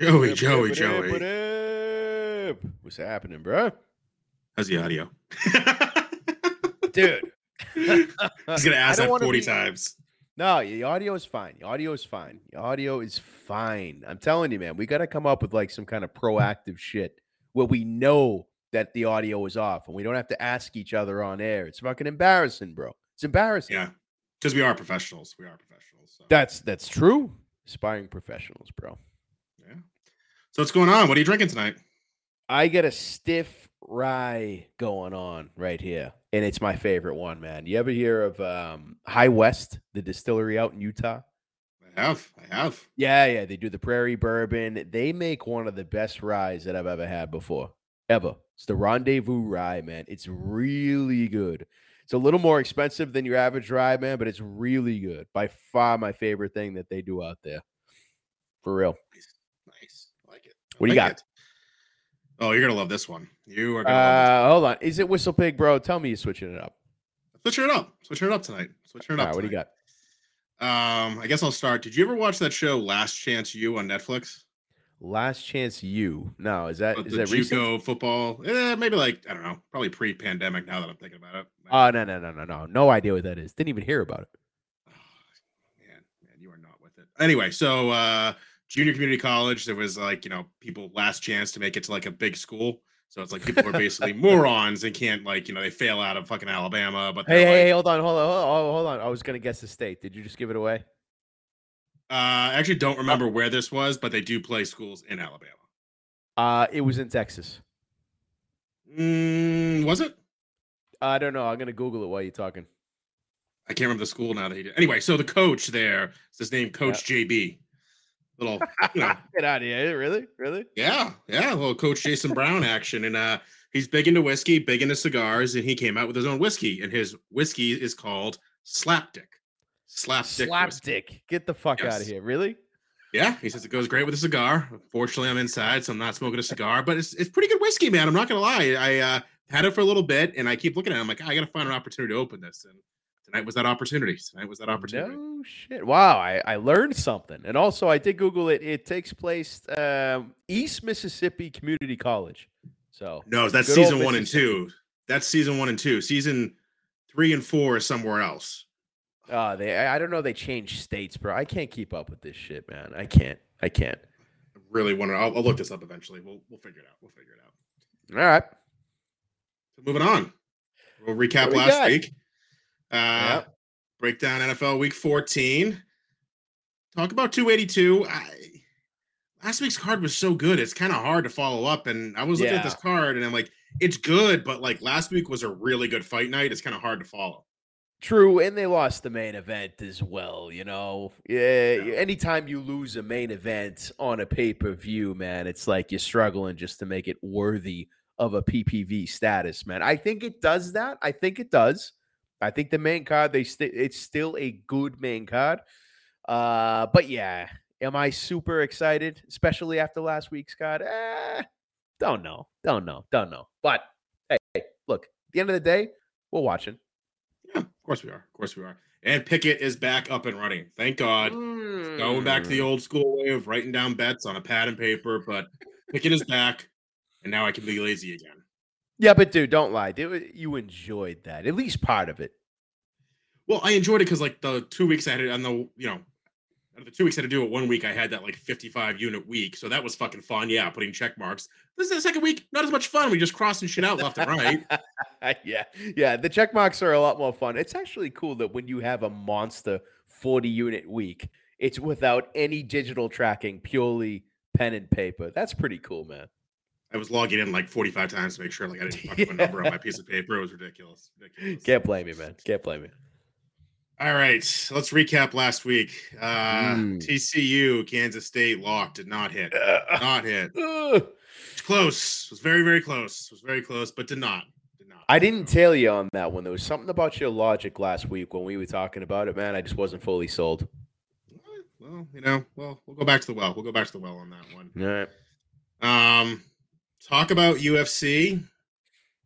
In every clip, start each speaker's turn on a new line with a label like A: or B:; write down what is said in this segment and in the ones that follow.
A: Joey, Joey, Joey.
B: What's happening, bro?
A: How's the audio?
B: Dude.
A: He's gonna ask that 40
B: be-
A: times.
B: No, the audio is fine. The audio is fine. The audio is fine. I'm telling you, man, we got to come up with like some kind of proactive shit where we know that the audio is off and we don't have to ask each other on air. It's fucking embarrassing, bro. It's embarrassing.
A: Yeah. Because we are professionals. We are professionals. So.
B: That's that's true. Aspiring professionals, bro.
A: So what's going on? What are you drinking tonight?
B: I get a stiff rye going on right here, and it's my favorite one, man. You ever hear of um, High West, the distillery out in Utah?
A: I have. I have.
B: Yeah, yeah, they do the Prairie Bourbon. They make one of the best ryes that I've ever had before, ever. It's the Rendezvous Rye, man. It's really good. It's a little more expensive than your average rye, man, but it's really good. By far, my favorite thing that they do out there, for real.
A: Nice. Nice. I like it. I
B: What do you got?
A: it. Oh, you're gonna love this one. You are
B: Uh, hold on. Is it Whistle Pig, bro? Tell me you're switching it up.
A: Switching it up. Switching it up tonight. Switching it
B: All
A: up.
B: right, what do you got?
A: Um, I guess I'll start. Did you ever watch that show Last Chance U on Netflix?
B: Last chance, you. No, is that
A: About
B: is that recent?
A: JUCO football? Eh, maybe like I don't know, probably pre-pandemic. Now that I'm thinking about it.
B: Oh no no no no no no idea what that is. Didn't even hear about it.
A: Oh, man, man, you are not with it. Anyway, so uh junior community college, there was like, you know, people last chance to make it to like a big school. So it's like people are basically morons and can't like, you know, they fail out of fucking Alabama, but
B: Hey hey,
A: like,
B: hey hold on hold on hold on hold on. I was gonna guess the state. Did you just give it away?
A: uh I actually don't remember where this was, but they do play schools in Alabama.
B: Uh, it was in Texas.
A: Mm, was it?
B: I don't know. I'm gonna Google it while you're talking.
A: I can't remember the school now that he did. Anyway, so the coach there is his name Coach JB. Little, you know,
B: Get out of here! Really, really?
A: Yeah, yeah, little Coach Jason Brown action, and uh, he's big into whiskey, big into cigars, and he came out with his own whiskey, and his whiskey is called Slapdick. Slapdick. whiskey.
B: Slapdick. Get the fuck out of here! Really?
A: Yeah, he says it goes great with a cigar. Unfortunately, I'm inside, so I'm not smoking a cigar, but it's it's pretty good whiskey, man. I'm not gonna lie. I uh, had it for a little bit, and I keep looking at it. I'm like, I gotta find an opportunity to open this, and tonight was that opportunity. Tonight was that opportunity.
B: No shit. Wow, I, I learned something. And also I did Google it. It takes place um, East Mississippi Community College. So
A: No, that's season one and two. That's season one and two. Season three and four is somewhere else.
B: uh they I don't know they changed states, bro. I can't keep up with this shit, man. I can't. I can't.
A: I really want to. I'll, I'll look this up eventually. We'll we'll figure it out. We'll figure it out.
B: All right.
A: So moving on. We'll recap
B: we
A: last
B: got?
A: week. Uh,
B: Yep.
A: Breakdown NFL Week 14. Talk about 282. I, last week's card was so good. It's kind of hard to follow up. And I was looking at this card and I'm like, it's good, but like last week was a really good fight night. It's kind of hard to follow.
B: True, and they lost the main event as well. You know, yeah.
A: Yeah.
B: Anytime you lose a main event on a pay per view, man, it's like you're struggling just to make it worthy of a PPV status, man. I think it does that. I think it does. I think the main card they st- it's still a good main card. Uh, but yeah, am I super excited, especially after last week's card? Eh, don't know, don't know, don't know. But hey, hey, look, at the end of the day, we're watching.
A: Yeah, of course we are. Of course we are. And Pikkit is back up and running. Thank God. Going back to the
B: Mm.
A: old school way of writing down bets on a pad and paper, but Pikkit is back. And now I can be lazy again.
B: Yeah, but dude, don't lie. Dude, you enjoyed that. At least part of it.
A: Well, I enjoyed it because like the two weeks I had it on the you know, out of the two weeks I had to do it one week, I had that like 55 unit week. So that was fucking fun. Yeah, putting check marks. This is the second week, not as much fun. We just crossing shit out left and right.
B: yeah. Yeah. The check marks are a lot more fun. It's actually cool that when you have a monster 40 unit week, it's without any digital tracking, purely pen and paper. That's pretty cool, man.
A: I was logging in like 45 times to make sure like I didn't fuck up a number on my piece of paper. It was ridiculous. ridiculous.
B: Can't blame you, man. Can't blame you.
A: All right, let's recap last week. Uh
B: Mm.
A: TCU, Kansas State locked, did not hit. Not hit. It's close. It was very, very close. It was very close, but did not. Did not.
B: I didn't tail you on that one. There was something about your logic last week when we were talking about it, man. I just wasn't fully sold.
A: Well, you know, well, we'll go back to the well. We'll go back to the well on that one.
B: All right.
A: Um, talk about UFC.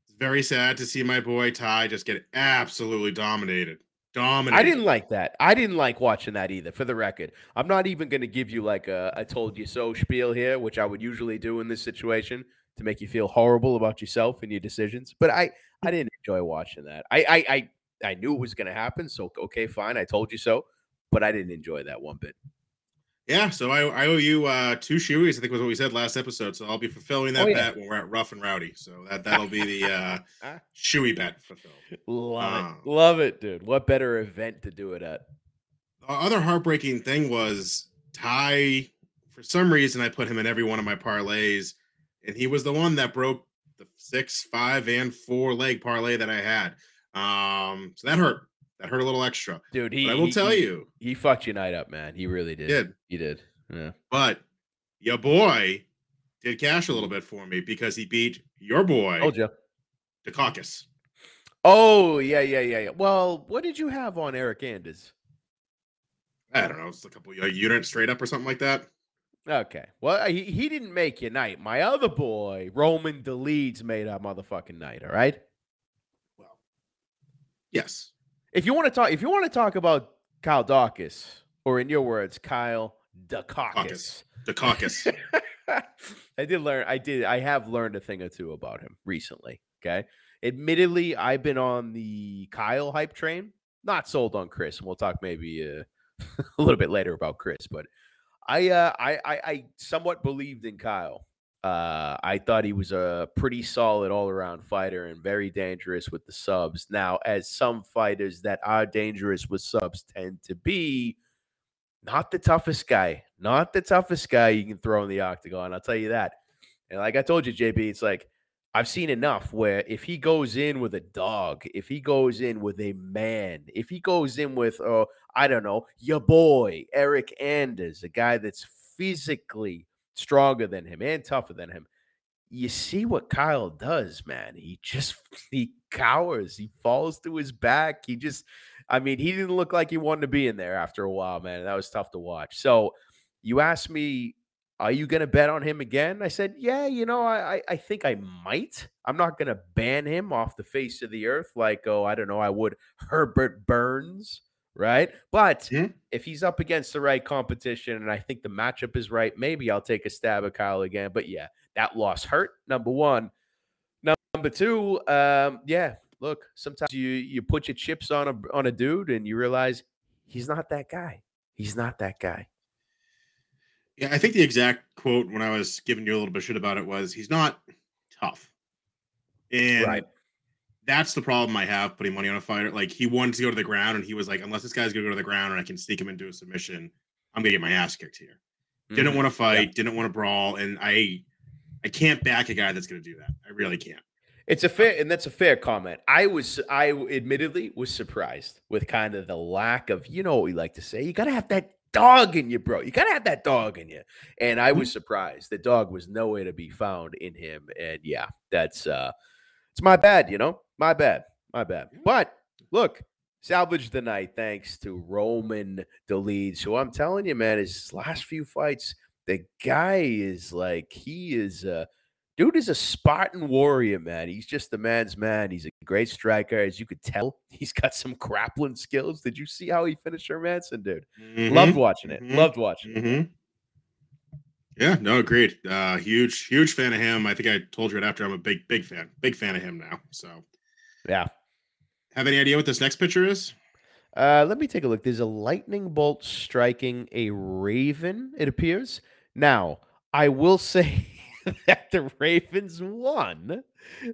A: It's very sad to see my boy Ty just get absolutely dominated. dominating.
B: I didn't like that. I didn't like watching that either. For the record, I'm not even going to give you like a "I told you so" spiel here, which I would usually do in this situation to make you feel horrible about yourself and your decisions. But I, I didn't enjoy watching that. I, I, I, I knew it was going to happen. So okay, fine. I told you so. But I didn't enjoy that one bit.
A: Yeah, so I, I owe you uh, two shoeys. I think was what we said last episode. So I'll be fulfilling that
B: Oh, yeah.
A: bet when we're at Rough and Rowdy. So that that'll be the uh, shoey bet fulfilled.
B: Love
A: Ah.
B: it. Love it, dude. What better event to do it at?
A: The other heartbreaking thing was Ty. For some reason, I put him in every one of my parlays, and he was the one that broke the six, five, and four leg parlay that I had. Um, so that hurt. That hurt a little extra.
B: Dude, he
A: But I will
B: he-
A: tell
B: he-
A: you,
B: He fucked your night up, man. He really did.
A: did.
B: He did. Yeah.
A: But your boy did cash a little bit for me because he beat your boy,
B: Told you.
A: the caucus.
B: Oh, yeah, yeah, yeah, yeah. Well, what did you have on Eryk Anders?
A: I don't know, it's a couple a unit straight up or something like that.
B: Okay. Well, he, he didn't make your night. My other boy, Roman Dolidze, made our motherfucking night. All right.
A: Well, yes.
B: If you want to talk, if you want to talk about Kyle Daukaus, or in your words, Kyle.
A: The caucus.
B: I did learn. I did. I have learned a thing or two about him recently. Okay. Admittedly, I've been on the Kyle hype train. Not sold on Chris, and we'll talk maybe uh, a little bit later about Chris. But I, uh, I, I, I somewhat believed in Kyle. Uh, I thought he was a pretty solid all around fighter and very dangerous with the subs. Now, as some fighters that are dangerous with subs tend to be, not the toughest guy, not the toughest guy you can throw in the octagon. I'll tell you that. And like I told you, JB, it's like I've seen enough where if he goes in with a dog, if he goes in with a man, if he goes in with, oh, I don't know, your boy, Eryk Anders, a guy that's physically stronger than him and tougher than him. You see what Kyle does, man. He just he cowers. He falls to his back. He just I mean, he didn't look like he wanted to be in there after a while, man. That was tough to watch. So you asked me, are you gonna bet on him again? I said, Yeah, you know, I I, think I might. I'm not gonna ban him off the face of the earth like, oh, I don't know, I would Herbert Burns, right? But if he's up against the right competition and I think the matchup is right, maybe I'll take a stab at Kyle again. But yeah, that loss hurt. Number one. Number two, um, yeah. Look, sometimes you you put your chips on a on a dude and you realize he's not that guy. He's not that guy.
A: Yeah, I think the exact quote when I was giving you a little bit of shit about it was he's not tough. And
B: Right.
A: That's the problem I have putting money on a fighter. Like he wanted to go to the ground and he was like, unless this guy's gonna go to the ground and I can sneak him into a submission, I'm gonna get my ass kicked here. Didn't
B: Mhm.
A: want to fight, didn't want to brawl, and I I can't back a guy that's gonna do that. I really can't.
B: It's a fair, and that's a fair comment. I was, I admittedly was surprised with kind of the lack of, you know, what we like to say. You gotta have that dog in you, bro. You gotta have that dog in you. And I was surprised. The dog was nowhere to be found in him. And yeah, that's uh, it's my bad. You know, my bad, my bad. But look, salvaged the night thanks to Roman Dolidze, So I'm telling you, man, his last few fights, the guy is like he is. a Dude is a Spartan warrior, man. He's just the man's man. He's a great striker, as you could tell. He's got some grappling skills. Did you see how he finished Hermansson, dude? Loved watching it.
A: mhm,
B: Loved watching it.
A: hmm Yeah, no, agreed. Uh, huge, huge fan of him. I think I told you it after. I'm a big, big fan, big fan of him now. So,
B: Yeah.
A: have any idea what this next picture is?
B: Uh, let me take a look. There's a lightning bolt striking a raven, it appears. Now, I will say that the Ravens won.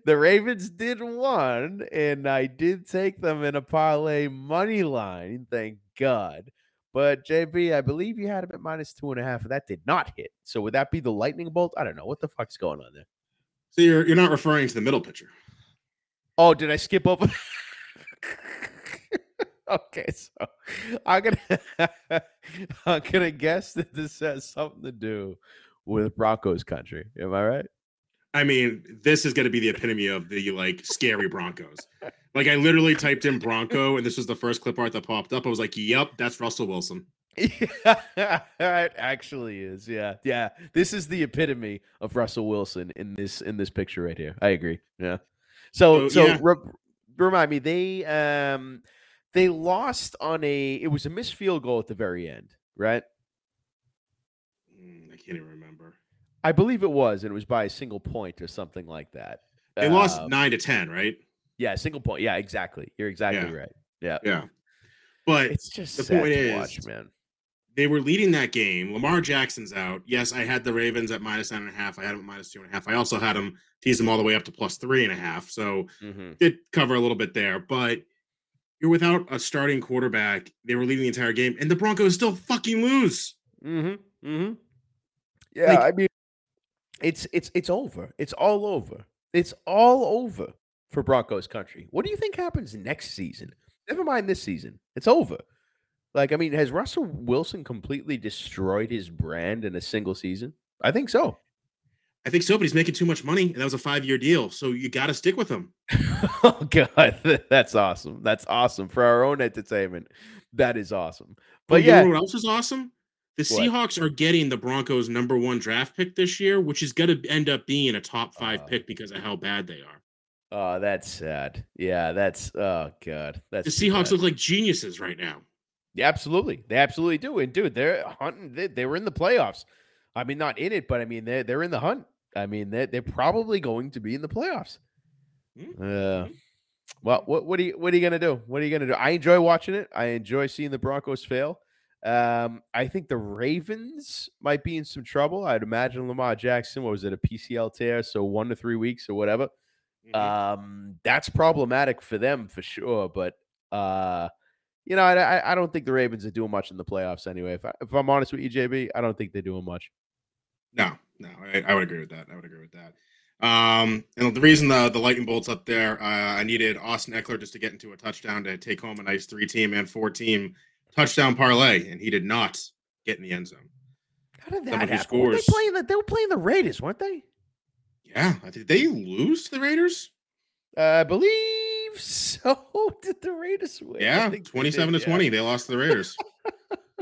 B: The Ravens did won, and I did take them in a parlay money line, thank God. But JB, I believe you had him at minus two and a half, and that did not hit. So would that be the lightning bolt? I don't know. What the fuck's going on there?
A: So you're you're not referring to the middle pitcher.
B: Oh, did I skip over? okay, so I'm gonna I'm gonna guess that this has something to do with Broncos country. Am I right?
A: I mean, this is going to be the epitome of the like scary Broncos. Like I literally typed in Bronco, and this was the first clip art that popped up. I was like, "Yep, that's Russell Wilson."
B: Yeah, it actually is. Yeah, yeah. This is the epitome of Russell Wilson in this in this picture right here. I agree. Yeah. So
A: So,
B: so
A: yeah.
B: re- remind me, they um They lost on a. It was a missed field goal at the very end, right?
A: Mm, I can't even remember.
B: I believe it was, and it was by a single point or something like that.
A: They lost
B: Um,
A: nine to ten, right?
B: Yeah, single point. Yeah, exactly. You're exactly
A: Yeah.
B: right. Yeah,
A: Yeah. But
B: it's just
A: the point is-
B: watch, man.
A: they were leading that game. Lamar Jackson's out. Yes, I had the Ravens at minus nine and a half. I had them at minus two and a half. I also had them tease them all the way up to plus three and a half. So
B: hmm
A: did cover a little bit there, but you're without a starting quarterback. They were leading the entire game, and the Broncos still fucking lose.
B: Mm-hmm. Mm-hmm. Yeah,
A: Like-
B: I mean, it's it's it's over. It's all over. It's all over for Broncos country. What do you think happens next season? Never mind this season. It's over. Like, I mean, has Russell Wilson completely destroyed his brand in a single season? I think so.
A: I think so, but he's making too much money, and that was a five year deal. So you got to stick with him.
B: oh God, that's awesome. That's awesome for our own entertainment. That is awesome. But
A: oh, you
B: yeah,
A: know what else is awesome? The
B: What?
A: Seahawks are getting the Broncos' number one draft pick this year, which is going to end up being a top five
B: Uh,
A: pick because of how bad they are.
B: oh, that's sad. Yeah, that's oh God, that's
A: The Seahawks
B: bad.
A: look like geniuses right now.
B: Yeah, absolutely. They absolutely do. And dude, they're hunting. They, they were in the playoffs. I mean, not in it, but I mean, they're they're in the hunt. I mean, they're they're probably going to be in the playoffs.
A: Mm,
B: Uh, well, what what are you what are you gonna do? What are you gonna do? I enjoy watching it. I enjoy seeing the Broncos fail. Um, I think the Ravens might be in some trouble. I'd imagine Lamar Jackson. What was it? A PCL tear, so one to three weeks or whatever.
A: Mhm.
B: Um, that's problematic for them for sure. But uh, you know, I, I- I don't think the Ravens are doing much in the playoffs anyway. If, I, if I'm honest with you, JB, I don't think they're doing much.
A: No, no, I, I would agree with that. I would agree with that. Um, and the reason the the lightning bolts up there, uh, I needed Austin Ekeler just to get into a touchdown to take home a nice three team and four team touchdown parlay, and he did not get in the end zone.
B: How did that happen? Were they playing the, they were playing the Raiders, weren't they?
A: Yeah, did they lose to the Raiders?
B: I believe so. Did the Raiders win?
A: Yeah, twenty-seven
B: did,
A: to
B: yeah.
A: twenty. They lost to the Raiders.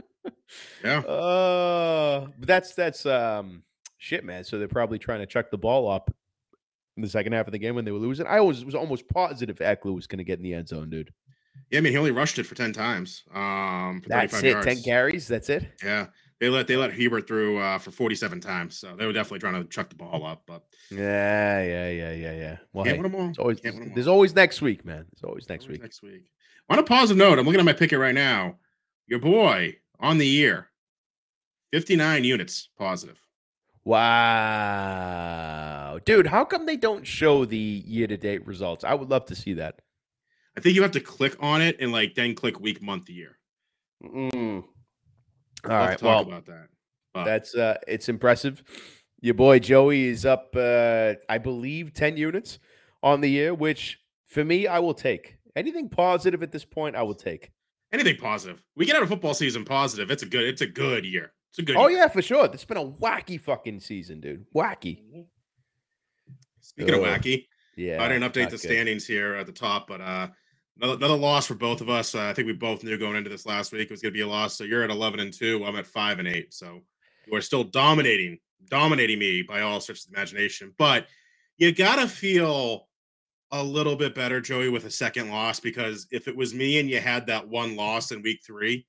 A: yeah,
B: Uh, but that's that's um shit, man. So they're probably trying to chuck the ball up in the second half of the game when they were losing. I was was almost positive Ekeler was going to get in the end zone, dude.
A: Yeah. I mean, he only rushed it for ten times. Um, for
B: That's
A: 35
B: it.
A: yards.
B: Ten carries. That's it.
A: Yeah, they let they let Herbert through uh, for forty-seven times, so they were definitely trying to chuck the ball up. But
B: Yeah, yeah, yeah, yeah, yeah. Well,
A: can't
B: hey,
A: win them all.
B: always
A: win 'em
B: there's
A: all.
B: always next week, man. There's always next
A: Always
B: week.
A: Next week. On a positive note, I'm looking at my Pikkit right now. Your boy on the year, 59 units positive.
B: Wow, dude, how come they don't show the year-to-date results? I would love to see that.
A: I think you have to click on it and like then click week, month, year.
B: Mm. All right,
A: talk
B: well,
A: about that. But
B: That's uh it's impressive. Your boy Joey is up uh I believe 10 units on the year, which for me I will take. Anything positive at this point I will take.
A: anything positive. We get out of football season positive. It's a good. It's a good year. It's a good.
B: Oh
A: year.
B: yeah, for sure. It's been a wacky fucking season, dude. Wacky.
A: Speaking of wacky,
B: Yeah.
A: I didn't update the
B: good.
A: standings here at the top, but uh, another, another loss for both of us. Uh, I think we both knew going into this last week it was going to be a loss. So you're at 11 and two. I'm at five and eight. So you are still dominating, dominating me by all sorts of imagination. But you gotta feel a little bit better, Joey, with a second loss because if it was me and you had that one loss in week three,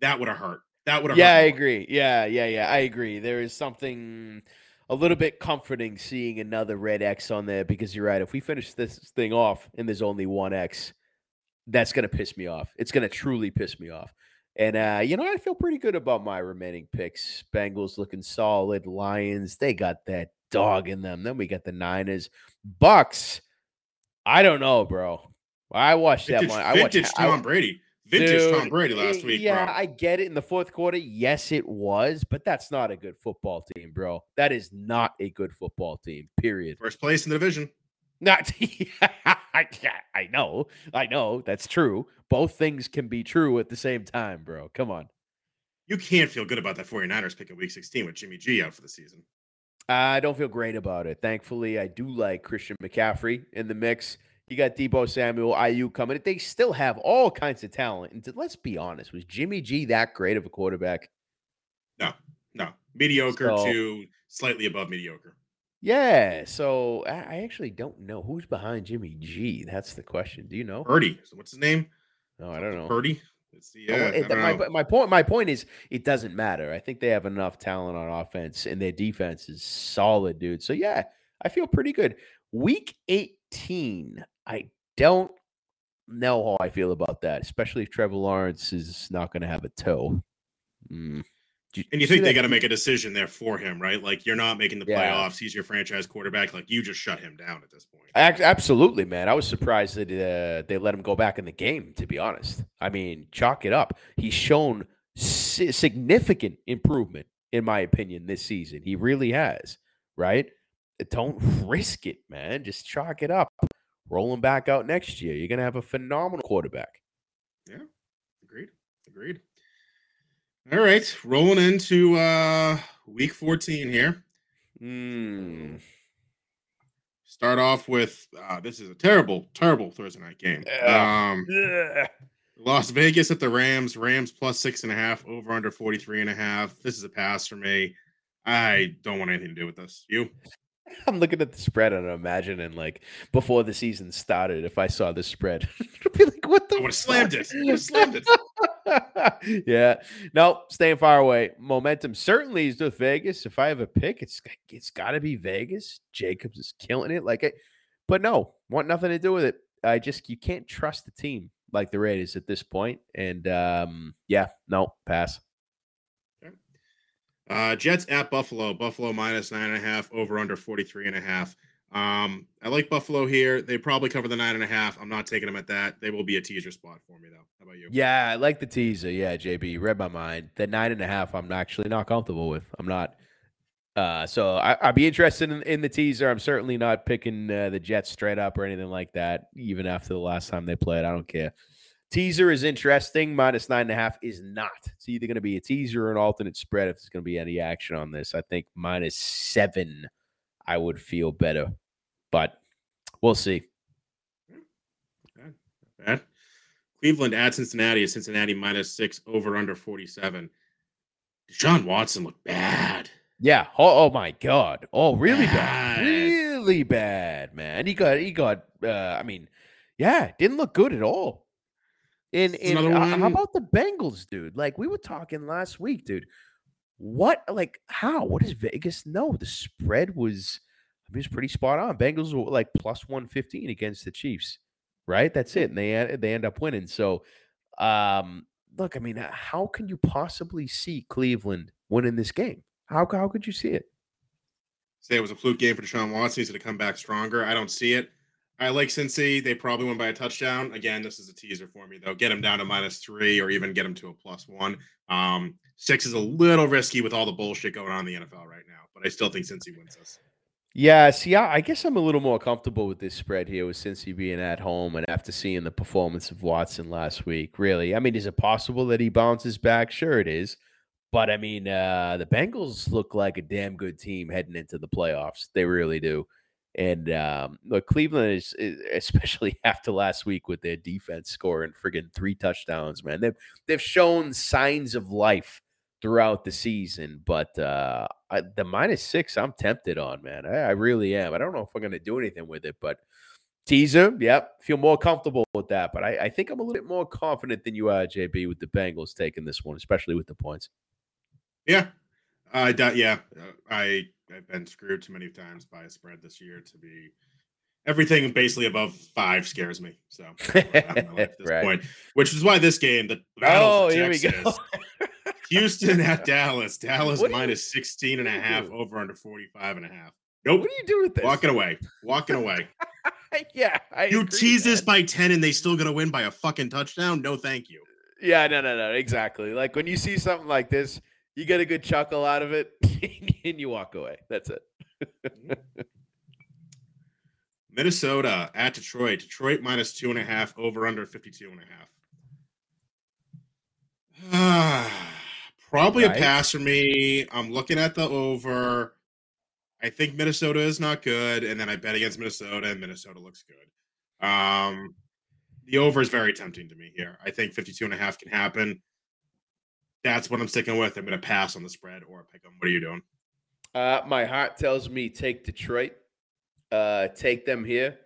A: that would have hurt. That would have.
B: Yeah, I
A: more.
B: agree. Yeah, yeah, yeah. I agree. There is something a little bit comforting seeing another red X on there because you're right. If we finish this thing off and there's only one X, that's gonna piss me off. It's gonna truly piss me off. And uh, you know, I feel pretty good about my remaining picks. Bengals looking solid. Lions, they got that dog in them. Then we got the Niners. Bucks. I don't know, bro. I watched that one. I watched
A: vintage
B: I-
A: Tom Brady. Vintage Tom Brady last week,
B: Yeah,
A: bro.
B: I get it in the fourth quarter. Yes, it was, but that's not a good football team, bro. That is not a good football team. Period.
A: First place in the division.
B: Not. I, I know. I know. That's true. Both things can be true at the same time, bro. Come on.
A: You can't feel good about that 49ers pick in week 16 with Jimmy G out for the season.
B: I don't feel great about it. Thankfully, I do like Christian McCaffrey in the mix. You got Deebo Samuel, Aiyuk coming. They still have all kinds of talent. And let's be honest, was Jimmy G that great of a quarterback?
A: No, no. Mediocre
B: So-
A: to slightly above mediocre.
B: Yeah. So I, I actually don't know who's behind Jimmy G. That's the question. Do you know?
A: Purdy. So what's his name?
B: No, I don't know.
A: Purdy. Let's see. Yeah,
B: it-
A: don't
B: my,
A: know.
B: my point my point is it doesn't matter. I think they have enough talent on offense and their defense is solid, dude. So yeah, I feel pretty good. Week 18, I don't know how I feel about that, especially if Trevor Lawrence is not going to have a toe. Mm. Do
A: And you think they got to make a decision there for him, right? Like you're not making the
B: Yeah.
A: playoffs. He's your franchise quarterback. Like you just shut him down at this point.
B: Ac- Absolutely, man. I was surprised that uh, they let him go back in the game. To be honest, I mean, chalk it up. He's shown si- significant improvement, in my opinion, this season. He really has. Right? Don't risk it, man. Just chalk it up. Roll him back out next year. You're gonna have a phenomenal quarterback.
A: Yeah, agreed. Agreed. All right, rolling into uh week 14 here.
B: Mm.
A: Start off with uh this is a terrible, terrible Thursday night game.
B: Yeah.
A: Um
B: Ugh.
A: Las Vegas at the Rams, Rams plus six and a half, over under 43 and a half. This is a pass for me. I don't want anything to do with this. You?
B: I'm looking at the spread and I'm imagining like before the season started, if I saw this spread, I'd be like, "What the?"
A: I would have slammed it. I would have slammed it.
B: yeah. No, staying far away. Momentum certainly is with Vegas. If I have a pick, it's it's got to be Vegas. Jacobs is killing it. Like it, but no, want nothing to do with it. I just you can't trust the team like the Raiders at this point. And um, yeah, no pass.
A: Uh, Jets at Buffalo. Buffalo minus nine and a half, over under 43 and a half. Um, I like Buffalo here. They probably cover the nine and a half. I'm not taking them at that. They will be a teaser spot for me, though. How about you?
B: Yeah, I like the teaser. Yeah, JB, you read my mind. The nine and a half, I'm actually not comfortable with. I'm not. Uh, so I, I'd be interested in, in the teaser. I'm certainly not picking uh, the Jets straight up or anything like that. Even after the last time they played, I don't care. Teaser is interesting. Minus nine and a half is not. It's either going to be a teaser or an alternate spread if there's going to be any action on this. I think minus seven, I would feel better, but we'll see.
A: Bad. Cleveland at Cincinnati. is Cincinnati minus six, over under 47. Deshaun Watson looked bad.
B: Yeah. Oh, oh my God. Oh, really bad.
A: Bad.
B: Really bad, man. He got. He got. Uh, I mean, yeah, didn't look good at all. In in uh, how about the Bengals, dude? Like we were talking last week, dude. What? Like how? What does Vegas know? The spread was. I mean, it was pretty spot on. Bengals were like plus one fifteen against the Chiefs, right? That's it, and they they end up winning. So, um, look, I mean, how can you possibly see Cleveland winning this game? How how could you see it?
A: Say it was a fluke game for Deshaun Watson. He's going to come back stronger. I don't see it. I like Cincy. They probably win by a touchdown. Again, this is a teaser for me, though. Get them down to minus three or even get them to a plus one. Um, six is a little risky with all the bullshit going on in the NFL right now, but I still think Cincy wins this.
B: Yeah, see, I, I guess I'm a little more comfortable with this spread here with Cincy being at home and after seeing the performance of Watson last week. Really, I mean, is it possible that he bounces back? Sure, it is. But I mean, uh, the Bengals look like a damn good team heading into the playoffs. They really do. And um, look, Cleveland is, is especially after last week with their defense scoring friggin' three touchdowns. Man, they've they've shown signs of life throughout the season. But uh, I, the minus six, I'm tempted on, man. I, I really am. I don't know if I'm to do anything with it, but teaser, yep, feel more comfortable with that. But I, I think I'm a little bit more confident than you are, JB, with the Bengals taking this one, especially with the points.
A: Yeah, I doubt. Yeah, I I've been screwed too many times by a spread this year to be everything basically above five scares me. So at in my life at this
B: Right.
A: point, which is why this game, the battle
B: Oh, here we go.
A: Texas, Houston at Dallas, Dallas
B: What you-
A: minus 16 and a
B: what
A: half, over under 45 and a half.
B: What
A: Nope.
B: do you do with this?
A: Walking away. Walking away.
B: yeah, I
A: You
B: agree,
A: tease this by 10 and they still gonna win by a fucking touchdown? No, thank you.
B: Yeah, no, no, no, exactly. Like when you see something like this, you get a good chuckle out of it, and you walk away. That's it.
A: Minnesota at Detroit. Detroit minus two and a half, over under 52 and a half. Ah, probably
B: Right.
A: a pass for me. I'm looking at the over. I think Minnesota is not good, and then I bet against Minnesota, and Minnesota looks good. Um, the over is very tempting to me here. I think 52 and a half can happen. That's what I'm sticking with. I'm going to pass on the spread or pick them. What are you doing?
B: Uh, my heart tells me take Detroit. Uh, take them here.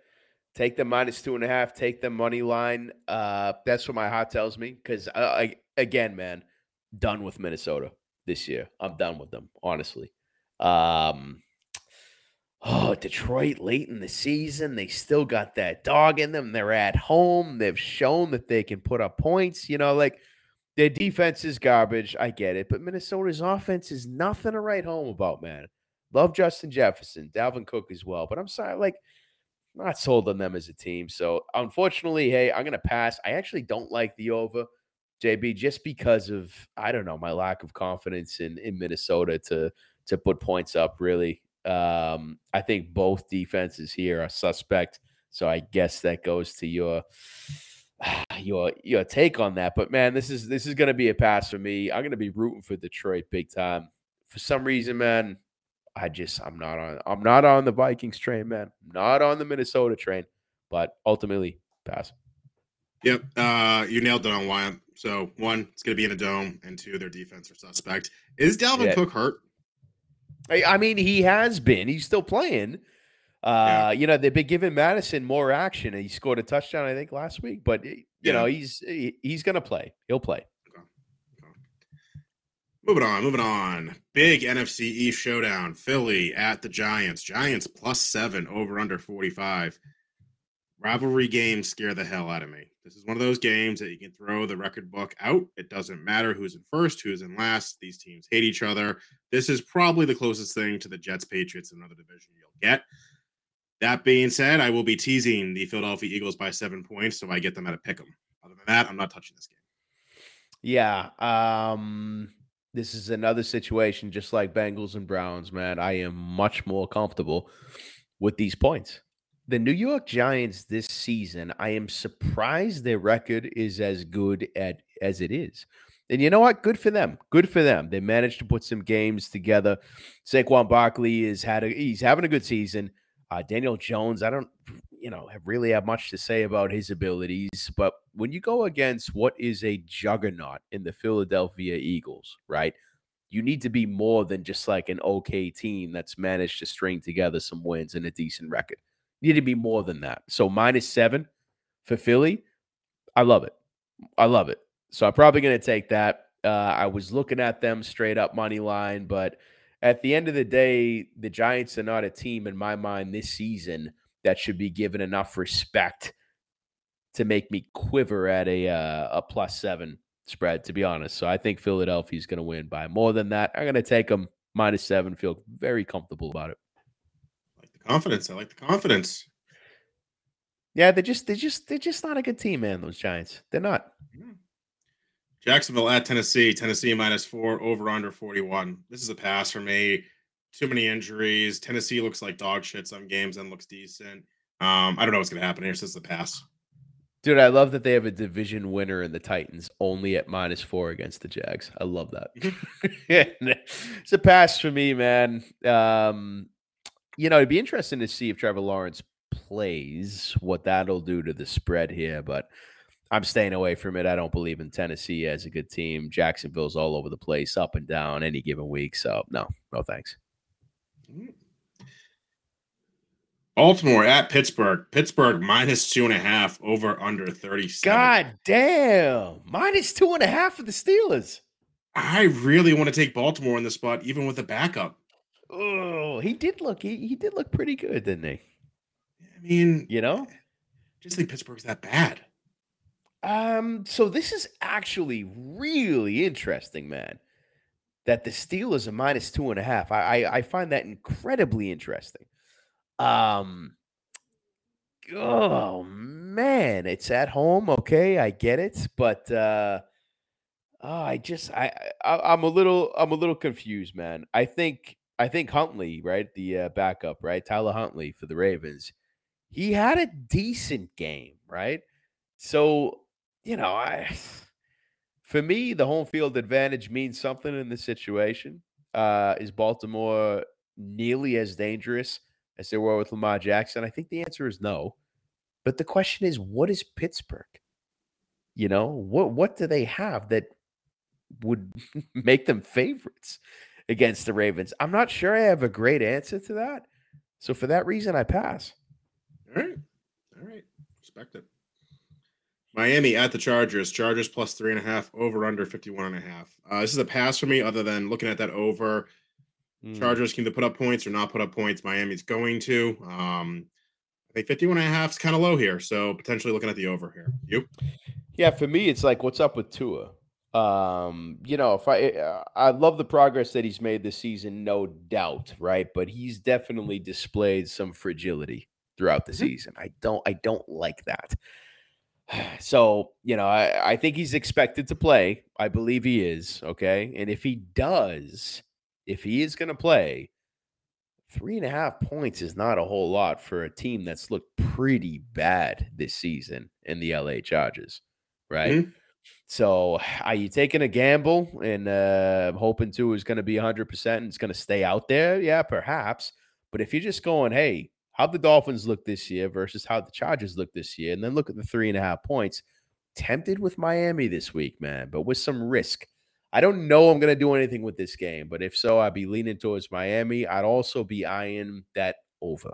B: Take the minus two and a half. Take the money line. Uh, that's what my heart tells me. Because uh, I, again, man, done with Minnesota this year. I'm done with them, honestly. Um, oh, Detroit late in the season, they still got that dog in them. They're at home. They've shown that they can put up points. You know, like their defense is garbage. I get it, but Minnesota's offense is nothing to write home about, man. Love Justin Jefferson, Dalvin Cook as well, but I'm sorry, like not sold on them as a team. So unfortunately, hey, I'm gonna pass. I actually don't like the over, JB, just because of I don't know my lack of confidence in in Minnesota to to put points up. Really, um, I think both defenses here are suspect. So I guess that goes to your your your take on that. But man, this is this is gonna be a pass for me. I'm gonna be rooting for Detroit big time. For some reason, man, I just I'm not on I'm not on the Vikings train, man. not on the Minnesota train, but ultimately pass.
A: Yep, uh, you nailed it on why. So one, it's going to be in a dome, and two, their defense are suspect. Is Dalvin yeah. Cook hurt?
B: I, I, mean, he has been. He's still playing. Uh, yeah. you know, they've been giving Mattison more action, and he scored a touchdown, I think, last week. But you yeah. know, he's he, he's going to play. He'll play.
A: Moving on, moving on. Big NFC East showdown. Philly at the Giants. Giants plus seven over under 45. Rivalry games scare the hell out of me. This is one of those games that you can throw the record book out. It doesn't matter who's in first, who's in last. These teams hate each other. This is probably the closest thing to the Jets Patriots in another division you'll get. That being said, I will be teasing the Philadelphia Eagles by seven points, so I get them at a pick 'em. Other than that, I'm not touching this game.
B: Yeah. Um this is another situation just like Bengals and Browns, man. I am much more comfortable with these points. The New York Giants this season, I am surprised their record is as good at as it is. And you know what? Good for them. Good for them. They managed to put some games together. Saquon Barkley is had a he's having a good season. Uh, Daniel Jones, I don't you know have really have much to say about his abilities, but when you go against what is a juggernaut in the Philadelphia Eagles, right? You need to be more than just like an okay team that's managed to string together some wins and a decent record. You need to be more than that. So minus seven for Philly, I love it. I love it. So I'm probably going to take that. Uh, I was looking at them straight up money line, but at the end of the day, the Giants are not a team in my mind this season that should be given enough respect to make me quiver at a uh, a plus seven spread. To be honest, so I think Philadelphia is going to win by more than that. I'm going to take them minus seven. Feel very comfortable about it.
A: I like the confidence. I like the confidence.
B: Yeah, they're just they're just they're just not a good team, man. Those Giants, they're not.
A: Jacksonville at Tennessee. Tennessee minus four over under 41. This is a pass for me too many injuries. Tennessee looks like dog shit some games and looks decent. Um, I don't know what's gonna happen here since the pass.
B: Dude, I love that they have a division winner in the Titans only at minus four against the Jags. I love that. it's a pass for me, man. Um, you know, it'd be interesting to see if Trevor Lawrence plays, what that'll do to the spread here, but I'm staying away from it. I don't believe in Tennessee as a good team. Jacksonville's all over the place, up and down any given week. So no, no thanks.
A: Baltimore at Pittsburgh. Pittsburgh minus two and a half over under 37.
B: God damn. Minus two and a half for the Steelers.
A: I really want to take Baltimore in the spot, even with a backup.
B: Oh, he did look he, he did look pretty good, didn't he?
A: I mean,
B: you know, I
A: just think Pittsburgh's that bad.
B: Um, so this is actually really interesting, man that the Steelers are minus two and a half. I, I, I find that incredibly interesting. Um, oh man, it's at home. Okay, I get it, but uh, oh, I just I, I I'm a little I'm a little confused, man. I think I think Huntley, right, the uh, backup, right, Tyler Huntley for the Ravens, he had a decent game, right? So you know I for me, the home field advantage means something in this situation. Uh, is Baltimore nearly as dangerous as they were with Lamar Jackson? I think the answer is no. But the question is, what is Pittsburgh? You know, what what do they have that would make them favorites against the Ravens? I'm not sure I have a great answer to that. So for that reason, I pass.
A: All right. All right. Respect it. Miami at the Chargers. Chargers plus three and a half, over under 51 and a half. Uh, this is a pass for me, other than looking at that over.
B: Mm.
A: Chargers can either put up points or not put up points. Miami's going to. Um, I think 51 and a half is kind of low here. So potentially looking at the over here. You?
B: Yeah, for me, it's like, what's up with Tua? Um, you know, if I uh, I love the progress that he's made this season, no doubt, right? But he's definitely displayed some fragility throughout the
A: Mhm.
B: season. I don't I don't like that. So, you know, I, I think he's expected to play. I believe he is. Okay. And if he does, if he is going to play, three and a half points is not a whole lot for a team that's looked pretty bad this season in the LA Chargers. Right.
A: Mhm.
B: So, are you taking a gamble and uh, hoping to is going to be 100% and it's going to stay out there? Yeah, perhaps. But if you're just going, hey, how the Dolphins look this year versus how the Chargers look this year, and then look at the three and a half points, tempted with Miami this week, man, but with some risk. I don't know I'm going to do anything with this game, but if so, I'd be leaning towards Miami. I'd also be eyeing that over.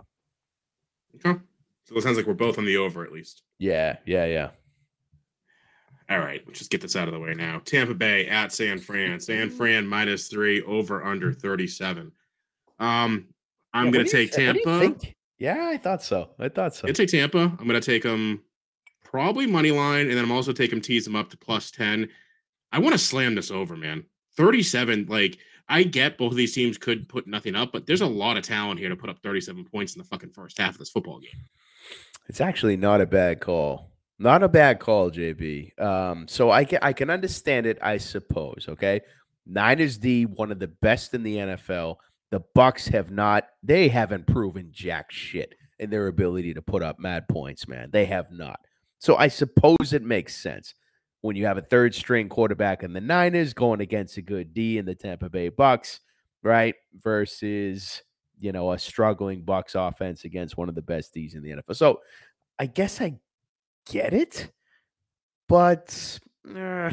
A: Okay. So it sounds like we're both on the over at least.
B: Yeah, yeah, yeah.
A: All right, let's just get this out of the way now. Tampa Bay at San Fran. San Fran minus three, over under 37. Um, I'm
B: Yeah,
A: gonna take
B: thi- what do you
A: Tampa.
B: Yeah, I thought so. I thought so.
A: Gonna take Tampa. I'm gonna take them probably money line, and then I'm also taking tease them up to plus 10. I want to slam this over, man. 37, like I get both of these teams could put nothing up, but there's a lot of talent here to put up 37 points in the fucking first half of this football game.
B: It's actually not a bad call. Not a bad call, JB. Um, so I can I can understand it, I suppose. Okay, Niners D, one of the best in the NFL. The Bucks have not. They haven't proven jack shit in their ability to put up mad points, man. They have not. So I suppose it makes sense when you have a third string quarterback in the Niners going against a good D in the Tampa Bay Bucks, right? Versus you know a struggling Bucks offense against one of the best D's in the NFL. So I guess I get it, but eh,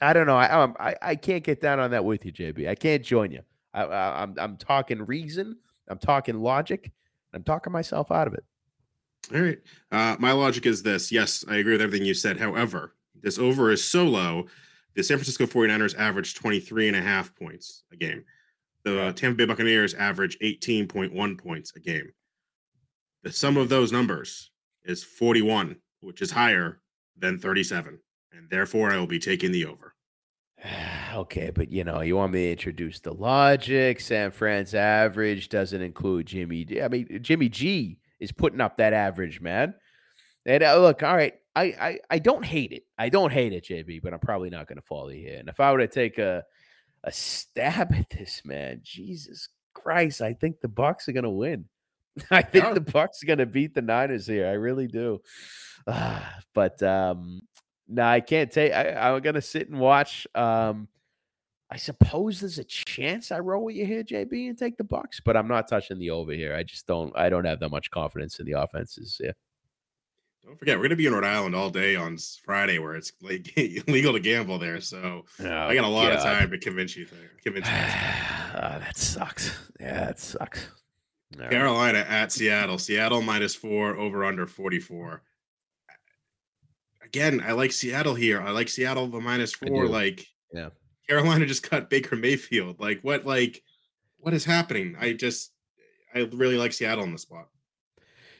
B: I don't know. I, um, I I can't get down on that with you, JB. I can't join you. I, I, I'm I'm talking reason. I'm talking logic. I'm talking myself out of it.
A: All right. Uh, my logic is this. Yes, I agree with everything you said. However, this over is so low. The San Francisco 49ers average 23 and a half points a game. The Tampa Bay Buccaneers average 18.1 points a game. The sum of those numbers is 41, which is higher than 37. And therefore, I will be taking the over.
B: okay, but you know, you want me to introduce the logic. San Fran's average doesn't include Jimmy. D- I mean, Jimmy G is putting up that average, man. And uh, look, all right, I, I I don't hate it. I don't hate it, JB, but I'm probably not going to follow you here. And if I were to take a a stab at this, man, Jesus Christ, I think the Bucks are going to win. I think
A: Yeah.
B: the Bucks are going to beat the Niners here. I really do. Ah, but um, no, I can't take. I, I'm going to sit and watch. Um, I suppose there's a chance I roll with you here, JB, and take the Bucks, but I'm not touching the over here. I just don't. I don't have that much confidence in the offenses. Yeah.
A: Don't forget, we're going to be in Rhode Island all day on Friday where it's like illegal to gamble there. So I got a lot of time to convince you. To, convince you.
B: Ah, that sucks. Yeah, that sucks. All right.
A: Carolina at Seattle. Seattle minus four, over under 44. Again, I like Seattle here. I like Seattle the four. Like
B: Yeah.
A: Carolina just cut Baker Mayfield. Like what like what is happening? I just I really like Seattle in the spot.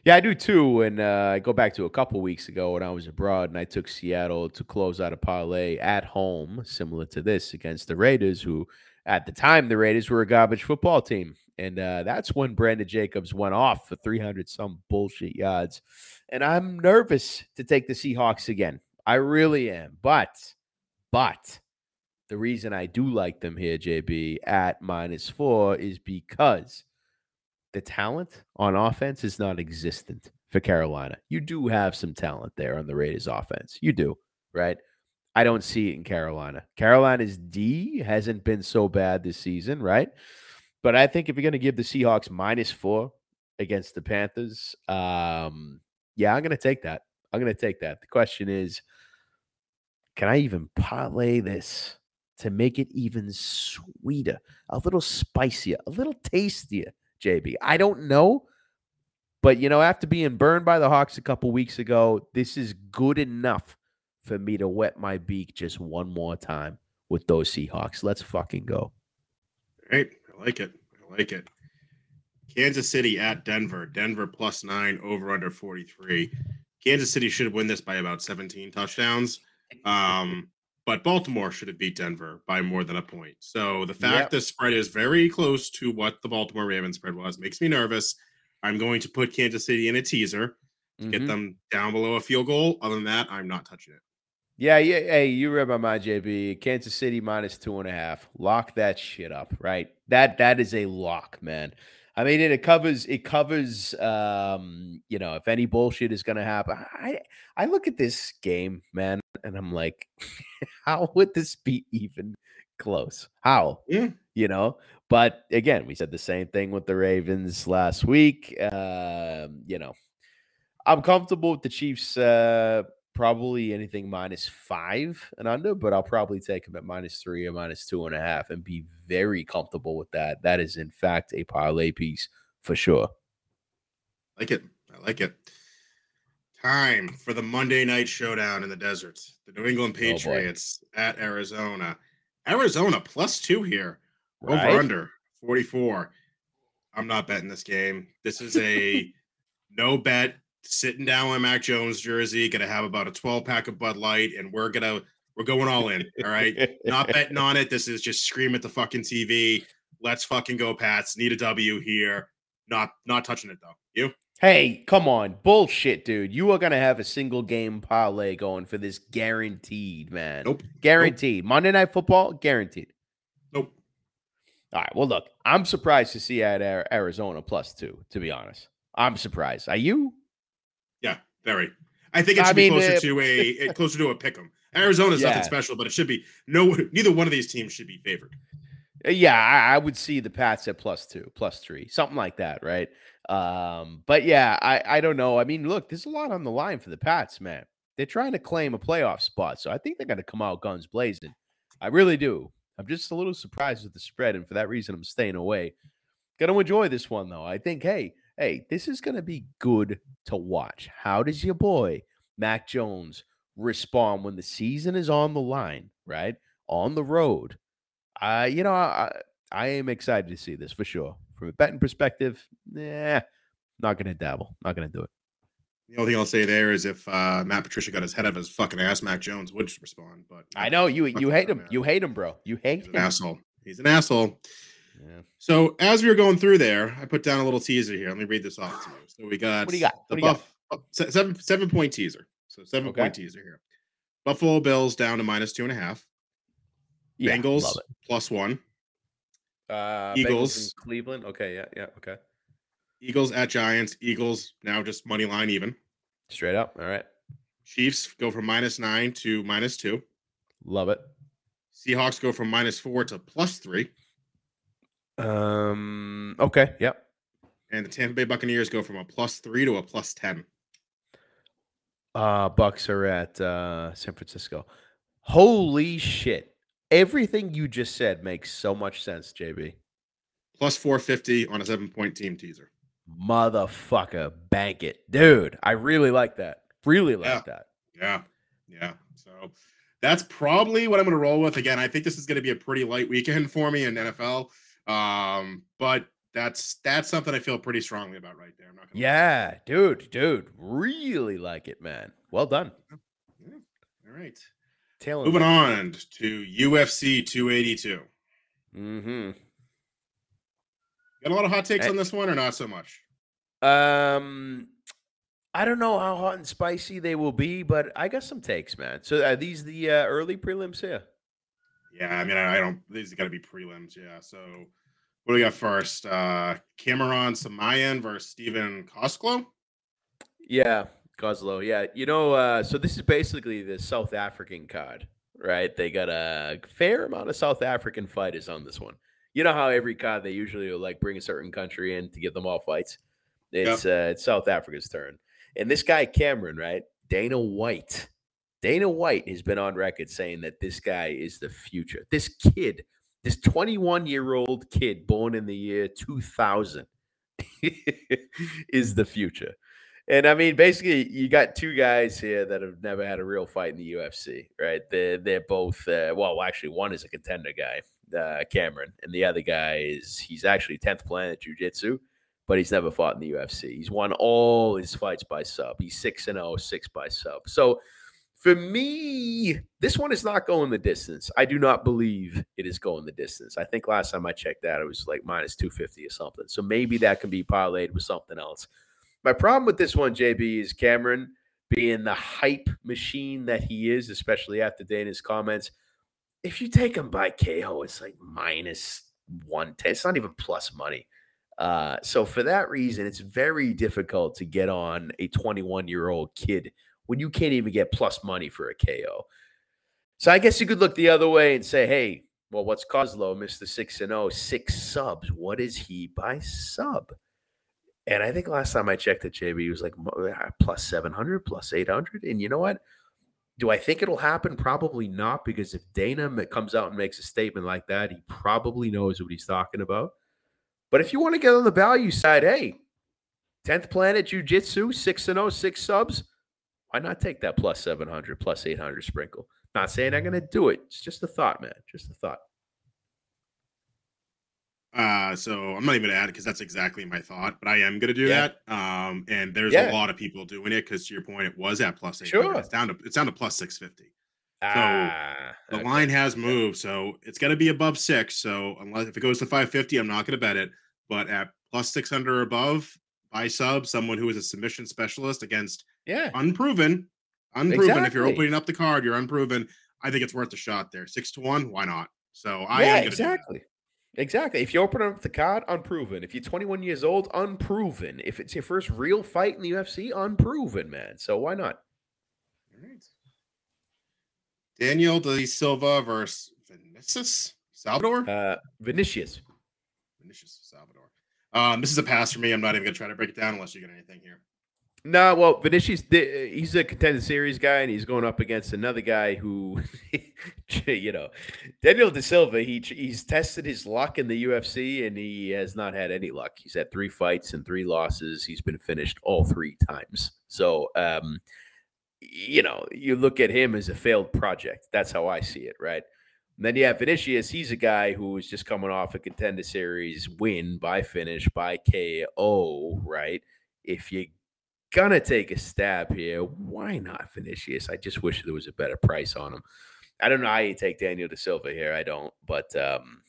B: Yeah, I do too. And uh, I go back to a couple weeks ago when I was abroad and I took Seattle to close out a parlay at home, similar to this against the Raiders, who at the time the Raiders were a garbage football team. And uh, that's when Brandon Jacobs went off for 300 some bullshit yards. And I'm nervous to take the Seahawks again. I really am. But, but the reason I do like them here, JB, at minus four is because the talent on offense is not existent for Carolina. You do have some talent there on the Raiders offense. You do, right? I don't see it in Carolina. Carolina's D hasn't been so bad this season, right? But I think if you're going to give the Seahawks minus four against the Panthers, um, yeah, I'm going to take that. I'm going to take that. The question is, can I even parlay this to make it even sweeter, a little spicier, a little tastier? JB. I don't know, But you know, after being burned by the Hawks a couple weeks ago, this is good enough for me to wet my beak just one more time with those Seahawks. Let's fucking go.
A: Right. I like it. I like it. Kansas City at Denver. Denver plus nine, over under 43. Kansas City should have win this by about 17 touchdowns. Um, but Baltimore should have beat Denver by more than a point. So the fact
B: Yep.
A: the spread is very close to what the Baltimore Ravens spread was makes me nervous. I'm going to put Kansas City in a teaser to get them down below a field goal. Other than that, I'm not touching it.
B: Yeah, yeah. Hey, you read my mind, JB. Kansas City minus two and a half. Lock that shit up, right? That that is a lock, man. I mean, it, it covers it covers um, you know, if any bullshit is gonna happen. I I look at this game, man, and I'm like, how would this be even close? How?
A: Yeah.
B: You know? But again, we said the same thing with the Ravens last week. Um, you know, I'm comfortable with the Chiefs uh probably anything minus five and under, but I'll probably take them at minus three or minus two and a half and be very comfortable with that. That is, in fact, a parlay piece for sure.
A: like it. I like it. Time for the Monday night showdown in the desert. The New England oh,
B: boy.
A: Patriots at Arizona. Arizona plus two here.
B: Right?
A: Over under 44. I'm not betting this game. This is a no bet. Sitting down with Mac Jones jersey, gonna have about a 12 pack of Bud Light, and we're gonna we're going all in. All right. Not betting on it. This is just scream at the fucking TV. Let's fucking go, Pats. Need a W here. Not not touching it though. You?
B: Hey, come on. Bullshit, dude. You are to have a single game parlay going for this guaranteed, man.
A: Nope.
B: Guaranteed. Monday Night Football, guaranteed.
A: Nope.
B: All right. Well, look, I'm surprised to see at Ar- Arizona plus two, to be honest. I'm surprised. Are you?
A: Very. I think it
B: I
A: should be
B: mean,
A: closer
B: uh,
A: to a closer to a pick 'em. Arizona's
B: Yeah.
A: nothing special, but it should be no. Neither one of these teams should be favored.
B: Uh, Yeah, I, I would see the Pats at plus two, plus three, something like that, right? Um, but yeah, I, I don't know. I mean, look, there's a lot on the line for the Pats, man. They're trying to claim a playoff spot, so I think they're going to come out guns blazing. I really do. I'm just a little surprised with the spread, and for that reason, I'm staying away. Going to enjoy this one though. I think, hey, hey, this is going to be good to watch. How does your boy Mac Jones respond when the season is on the line, right? On the road. Uh, you know, I, I am excited to see this for sure. From a betting perspective, yeah, not gonna dabble, not gonna do it.
A: The only thing I'll say there is if uh, Matt Patricia got his head up his fucking ass, Mac Jones would respond. But
B: I know you you hate him,
A: man.
B: you hate him, bro. You hate
A: he's an
B: him.
A: asshole. He's an asshole.
B: Yeah.
A: So as we were going through there, I put down a little teaser here. Let me read this off to you. So we got
B: What do you got?
A: the
B: What do you got?
A: buff oh, seven seven point teaser. So seven
B: Okay.
A: point teaser here. Buffalo Bills down to minus two and a half.
B: Yeah,
A: Bengals plus one.
B: Uh,
A: Eagles.
B: in Cleveland. Okay, yeah, yeah, okay.
A: Eagles at Giants. Eagles now just money line even.
B: Straight up. All right,
A: Chiefs go from minus nine to minus two.
B: love it.
A: Seahawks go from minus four to plus three.
B: Um. Okay. Yep.
A: And the Tampa Bay Buccaneers go from a plus three to a plus 10.
B: Uh, Bucks are at uh, San Francisco. Holy shit! Everything you just said makes so much sense, JB.
A: Plus 450 on a seven point team teaser.
B: Motherfucker, bank it, dude. I really like that. Really like
A: Yeah.
B: that.
A: Yeah. Yeah. So that's probably what I'm going to roll with. Again, I think this is going to be a pretty light weekend for me in NFL. Um, but that's that's something I feel pretty strongly about right there. I'm not gonna lie.
B: Yeah, dude, dude, really like it, man. Well done.
A: All right.
B: Taylor.
A: Moving on to UFC 282.
B: Mm-hmm.
A: Got a lot of hot takes
B: Hey.
A: on this one or not so much?
B: Um, I don't know how hot and spicy they will be, but I got some takes, man. So are these the uh, early prelims here?
A: Yeah, I mean, I, I don't. These got to be prelims. Yeah. So, what do we got first? Uh Cameron Saaiman versus Stephen Koslow.
B: Yeah, Goslow. Yeah, you know, uh, so this is basically the South African card, right? They got a fair amount of South African fighters on this one. You know how every card they usually will like bring a certain country in to give them all fights. It's uh, it's South Africa's turn, and this guy Cameron, right? Dana White. Dana White has been on record saying that this guy is the future. This kid, this 21 year old kid born in the year 2000, is the future. And I mean, basically, you got two guys here that have never had a real fight in the UFC, right? They're they're both uh, well, actually, one is a contender guy, uh, Cameron, and the other guy is he's actually tenth planet jiu-jitsu, but he's never fought in the UFC. He's won all his fights by sub. He's six and 0, six by sub. So for me, this one is not going the distance. I do not believe it is going the distance. I think last time I checked that, it was like minus 250 or something. So maybe that can be parlayed with something else. My problem with this one, JB, is Cameron being the hype machine that he is, especially after Dana's comments. If you take him by KO, it's like minus 110. It's not even plus money. Uh, so for that reason, it's very difficult to get on a 21 year old kid when you can't even get plus money for a KO. So I guess you could look the other way and say, hey, well, what's Kozlov, Mr. 6 and 0, six subs? What is he by sub? And I think last time I checked at JB, he was like uh, plus 700, plus 800. And you know what? Do I think it'll happen? Probably not, because if Dana comes out and makes a statement like that, he probably knows what he's talking about. But if you want to get on the value side, hey, 10th Planet Jiu Jitsu, 6 and 0, six subs why not take that plus 700, plus 800 sprinkle? Not saying I'm going to do it. It's just a thought, man. Just a thought.
A: Uh, so I'm not even gonna add it because that's exactly my thought, but I am gonna do yeah. that. Um, and there's yeah. a lot of people doing it because to your point, it was at plus eight. Sure. It's down to it's down to plus six fifty. Ah, so the okay. line has moved, so it's gonna be above six. So unless if it goes to five fifty, I'm not gonna bet it. But at plus six hundred or above, buy sub someone who is a submission specialist against
B: yeah.
A: Unproven. Unproven. Exactly. If you're opening up the card, you're unproven. I think it's worth a shot there. Six to one, why not? So I
B: yeah, exactly. Exactly. If you open up the card, unproven. If you're 21 years old, unproven. If it's your first real fight in the UFC, unproven, man. So why not? All right.
A: Daniel De Silva versus Vinicius Salvador.
B: Uh, Vinicius.
A: Vinicius Salvador. Um, this is a pass for me. I'm not even gonna try to break it down unless you get anything here.
B: No, nah, well, Vinicius, he's a contender series guy, and he's going up against another guy who, you know, Daniel De Silva. He he's tested his luck in the UFC, and he has not had any luck. He's had three fights and three losses. He's been finished all three times. So, um, you know, you look at him as a failed project. That's how I see it, right? And then have Vinicius. He's a guy who is just coming off a contender series win by finish by KO, right? If you gonna take a stab here. Why not Vinicius? I just wish there was a better price on him. I don't know how you take Daniel De Silva here. I don't, but um,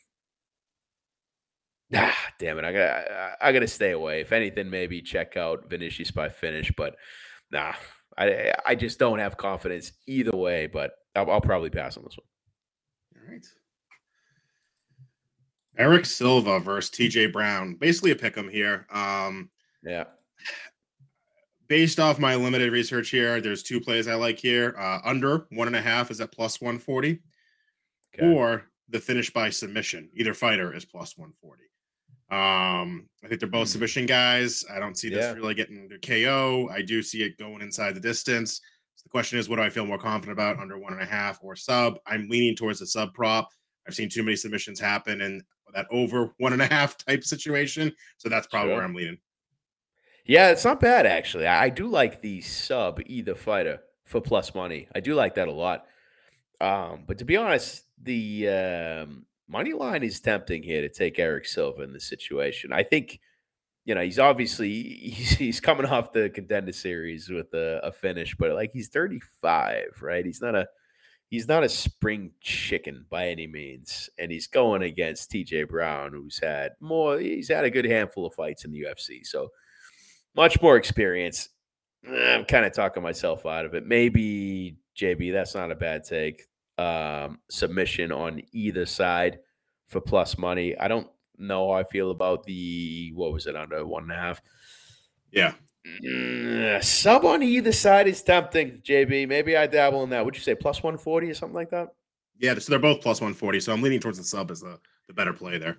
B: ah, damn it, I got I, I got to stay away. If anything, maybe check out Vinicius by finish, but nah, I I just don't have confidence either way. But I'll, I'll probably pass on this one.
A: All right. Erik Silva versus TJ Brown. Basically a pick 'em here. Um,
B: yeah
A: based off my limited research here, there's two plays I like here. Uh, under one and a half is at plus 140, okay. or the finish by submission. Either fighter is plus 140. Um, I think they're both mm. submission guys. I don't see this yeah. really getting to KO. I do see it going inside the distance. The question is, what do I feel more confident about under one and a half or sub? I'm leaning towards the sub prop. I've seen too many submissions happen in that over one and a half type situation. So that's probably sure. where I'm leaning.
B: Yeah, it's not bad actually. I do like the sub either fighter for plus money. I do like that a lot. Um, but to be honest, the um, money line is tempting here to take Erik Silva in this situation. I think, you know, he's obviously he's, he's coming off the contender series with a, a finish, but like he's 35, right? He's not a he's not a spring chicken by any means, and he's going against TJ Brown, who's had more. He's had a good handful of fights in the UFC, so much more experience. I'm kind of talking myself out of it. Maybe JB, that's not a bad take. Um, submission on either side for plus money. I don't know how I feel about the what was it under one and a half.
A: Yeah.
B: Mm, sub on either side is tempting, JB. Maybe I dabble in that. Would you say plus 140 or something like that?
A: Yeah, so they're both plus 140. So I'm leaning towards the sub as the, the better play there.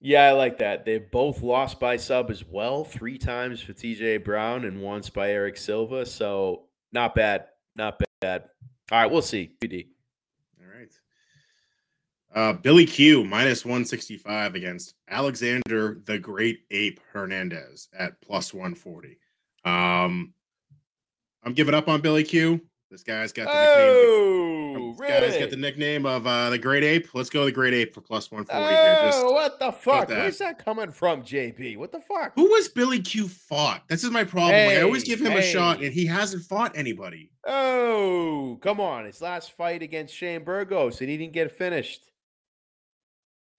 B: Yeah, I like that. They've both lost by sub as well, three times for TJ Brown and once by Erik Silva. So not bad. Not bad. All right, we'll see. PD.
A: Uh, Billy Q minus 165 against Alexander the Great Ape Hernandez at plus 140. Um, I'm giving up on Billy Q. This guy's got the nickname.
B: Oh,
A: This guy's got the nickname of uh, the Great Ape. Let's go the Great Ape for plus 140 here.
B: Oh,
A: Just
B: what the fuck? Where's that coming from, JB? What the fuck?
A: who was Billy Q fought? This is my problem. Like, I always give him a shot, and he hasn't fought anybody.
B: Oh, come on. His last fight against Shane Burgos, and he didn't get finished.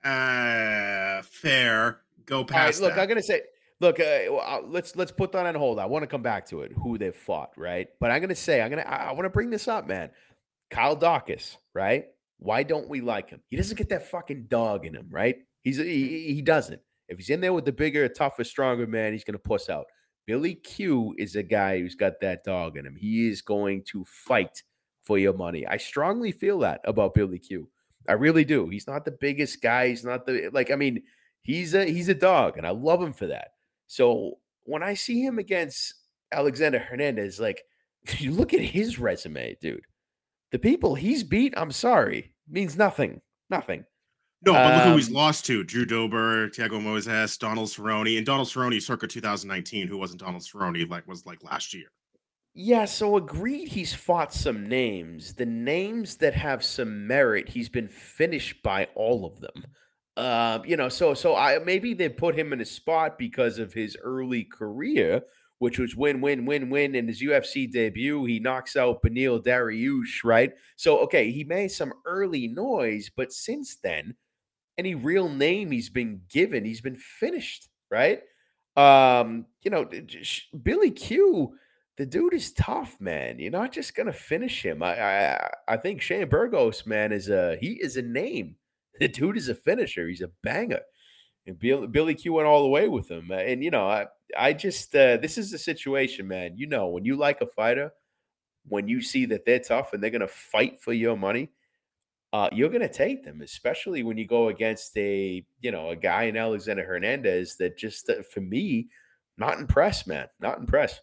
A: Uh, fair. Go
B: All right,
A: past
B: look,
A: that.
B: I'm gonna say, look, uh, uh, let's let's put that on hold. I want to come back to it, who they fought, right? But I'm gonna say, I'm gonna, I, I want to bring this up, man. Kyle Daukaus, right? Why don't we like him? He doesn't get that fucking dog in him, right? He's he, he doesn't. If he's in there with the bigger, tougher, stronger man, he's gonna puss out. Billy Q is a guy who's got that dog in him. He is going to fight for your money. I strongly feel that about Billy Q. I really do. He's not the biggest guy. He's not the like. I mean, he's a he's a dog, and I love him for that. So when I see him against Alexander Hernandez, like you look at his resume, dude. The people he's beat, I'm sorry, means nothing. Nothing.
A: No, but look who he's
B: Um,
A: lost to: Drew Dober, Tiago Moses, Donald Cerrone, and Donald Cerrone circa 2019, who wasn't Donald Cerrone like was like last year.
B: Yeah, so agreed he's fought some names. The names that have some merit, he's been finished by all of them. Um, you know, so so I maybe they put him in a spot because of his early career, which was win, win, win, win. In his UFC debut, he knocks out Beneil Dariush, right? So okay, he made some early noise, but since then, any real name he's been given, he's been finished, right? Um, you know, Billy Q, the dude is tough, man. You're not just gonna finish him. I I, I think Shane Burgos, man, is a he is a name. The dude is a finisher. He's a banger. And Bill, Billy Q went all the way with him. And you know, I I just uh, this is the situation, man. You know, when you like a fighter, when you see that they're tough and they're gonna fight for your money, uh, you're to take them, especially when you go against a you know a guy in Alexander Hernandez that just uh, for me, not impressed, man, not impressed.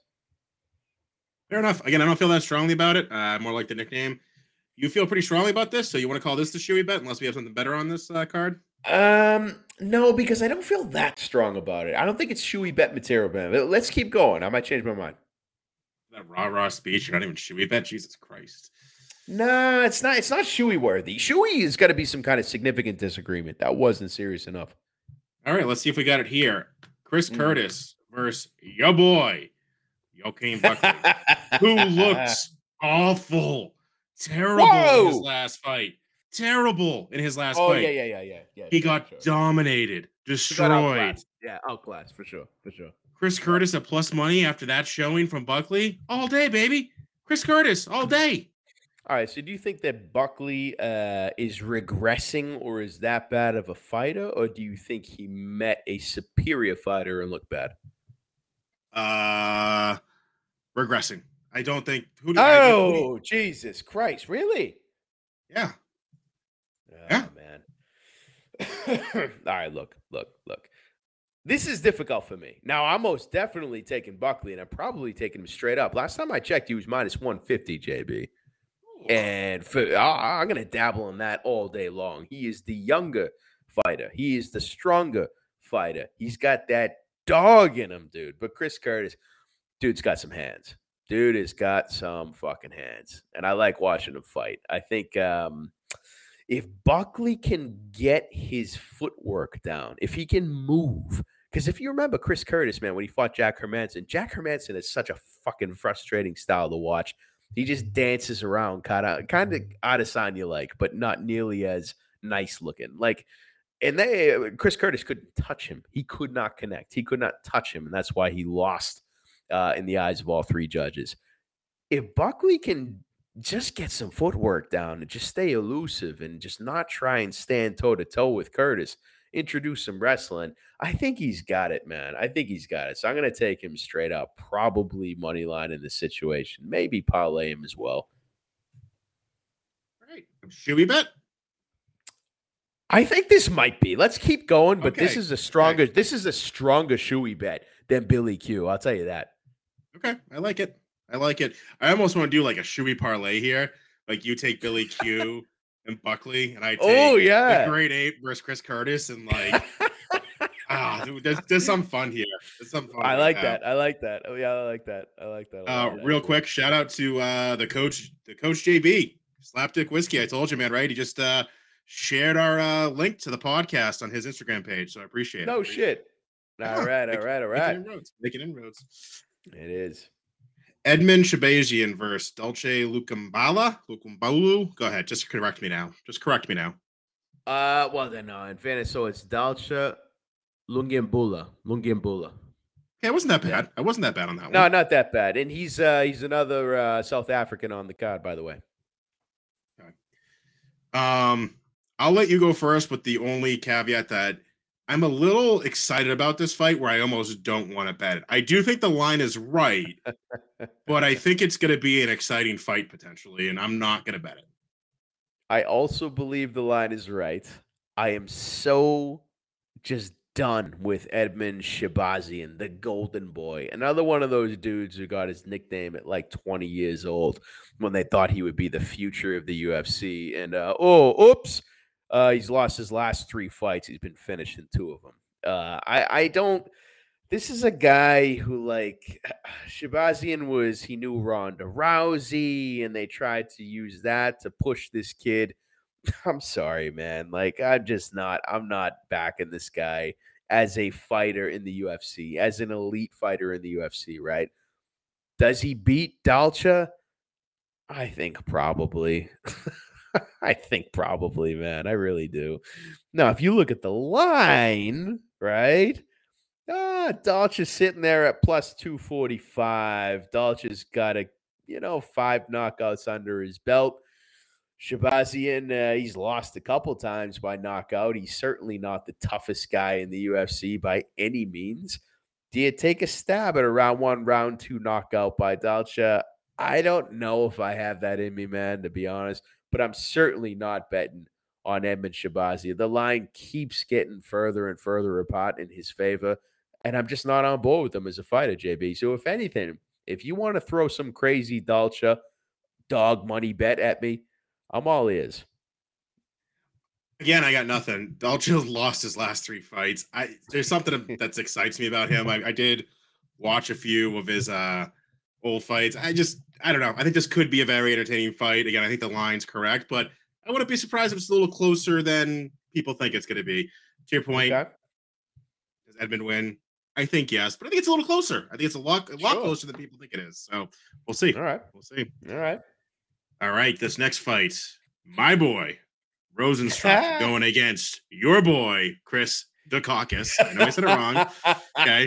A: Fair enough. Again, I don't feel that strongly about it. Uh, more like the nickname. You feel pretty strongly about this, so you want to call this the shoey bet, unless we have something better on this uh, card.
B: Um, no, because I don't feel that strong about it. I don't think it's shoey bet material, man. But Let's keep going. I might change my mind.
A: That rah rah speech, you're not even shoey bet. Jesus Christ.
B: No, it's not. It's not shoey worthy. Shoey has got to be some kind of significant disagreement. That wasn't serious enough.
A: All right, let's see if we got it here. Chris
B: Mm.
A: Curtis versus your boy, Joaquin Buckley, who looks awful, terrible in his last fight. Terrible in his last
B: Oh
A: fight.
B: yeah, yeah, yeah, yeah, yeah.
A: He got
B: sure.
A: dominated, destroyed.
B: outclassed. Yeah, outclassed for sure, for sure.
A: Chris Curtis at plus money after that showing from Buckley all day, baby. Chris Curtis all day.
B: All right. So, do you think that Buckley uh, is regressing, or is that bad of a fighter, or do you think he met a superior fighter and looked bad?
A: Uh, regressing. I don't think. Who do I, who do you-
B: Oh, Jesus Christ! Really?
A: yeah.
B: Oh,
A: Yeah.
B: man. All right. Look, look, look. This is difficult for me. Now, I'm most definitely taking Buckley, and I'm probably taking him straight up. Last time I checked, he was minus 150, JB. And for, I, I'm going to dabble in that all day long. He is the younger fighter. He is the stronger fighter. He's got that dog in him, dude. But Chris Curtis, dude's got some hands. Dude has got some fucking hands. And I like watching him fight. I think um, if Buckley can get his footwork down, if he can move, because if you remember Chris Curtis, man, when he fought Jack Hermansson, Jack Hermansson is such a fucking frustrating style to watch. He just dances around, kind of, kind of Adesanya like, but not nearly as nice looking. Like, and they, Chris Curtis couldn't touch him. He could not connect. He could not touch him, and that's why he lost uh, in the eyes of all three judges. If Buckley can just get some footwork down and just stay elusive and just not try and stand toe to toe with Curtis, introduce some wrestling. I think he's got it, man. I think he's got it. So I'm going to take him straight up, probably money line in this situation, maybe parlay him as well.
A: All right. Should we bet?
B: I think this might be. Let's keep going, but this is a stronger. This is a stronger shoey bet than Billy Q. I'll tell you that.
A: Okay. I like it. I like it. I almost want to do like a shoey parlay here. Like you take Billy Q and Buckley, and I take
B: Oh
A: the
B: yeah.
A: Great Ape versus Chris Curtis, and like ah, dude, there's, there's some fun here. There's some fun.
B: I like
A: now.
B: that. I like that. Oh yeah, I like that. I like that. a
A: Uh,
B: lot,
A: real quick, shout out to uh, the coach, the coach JB Slapdick Whiskey. I told you, man, right? He just uh, shared our uh, link to the podcast on his Instagram page, so I appreciate it.
B: No shit. All right, all right, all right.
A: Making inroads. Making inroads.
B: It is.
A: Edmen Shahbazyan versus Dulce Lukambala. Lukambaulu. Go ahead. Just correct me now. Just correct me now.
B: Uh, well then, no. In fairness, so it's Dalcha Lungiambula. Lungiambula.
A: Yeah, it wasn't that
B: Yeah.
A: bad. I wasn't that bad on that
B: No,
A: one.
B: No, not that bad. And he's uh he's another uh South African on the card, by the way.
A: Um, I'll let you go first, with the only caveat that I'm a little excited about this fight where I almost don't want to bet it. I do think the line is right, but I think it's going to be an exciting fight potentially, and I'm not going to bet it.
B: I also believe the line is right. I am so just done with Edmen Shahbazyan, the golden boy. Another one of those dudes who got his nickname at like 20 years old when they thought he would be the future of the UFC. And uh, oh, oops. Uh, he's lost his last three fights. He's been finished in two of them. Uh, I, I don't. This is a guy who, like, Shahbazyan was, he knew Ronda Rousey, and they tried to use that to push this kid. I'm sorry, man. Like, I'm just not, I'm not backing this guy as a fighter in the UFC, as an elite fighter in the UFC, right? Does he beat Dalcha? I think probably. I think probably, man. I really do. Now, if you look at the line, right? Ah, Dalch is sitting there at plus 245. Dalch has got a, you know, five knockouts under his belt. Shahbazyan, uh, he's lost a couple times by knockout. He's certainly not the toughest guy in the UFC by any means. Do you take a stab at a round one, round two knockout by Dalcha? I don't know if I have that in me, man, to be honest, but I'm certainly not betting on Edmen Shahbazyan. The line keeps getting further and further apart in his favor, and I'm just not on board with him as a fighter, JB. So, if anything, if you want to throw some crazy Dalcha dog money bet at me, I'm all ears.
A: Again, I got nothing. Dalchil lost his last three fights. I there's something that excites me about him. I, I did watch a few of his uh old fights. I just I don't know. I think this could be a very entertaining fight. Again, I think the line's correct, but I wouldn't be surprised if it's a little closer than people think it's going to be. To your point,
B: Okay.
A: does Edmund win? I think yes, but I think it's a little closer. I think it's a lot a lot
B: Sure.
A: closer than people think it is. So we'll see.
B: All right.
A: We'll see.
B: All right.
A: All right, this next fight, my boy Rozenstruik going against your boy Chris Dukakis. I know I said it wrong. Okay.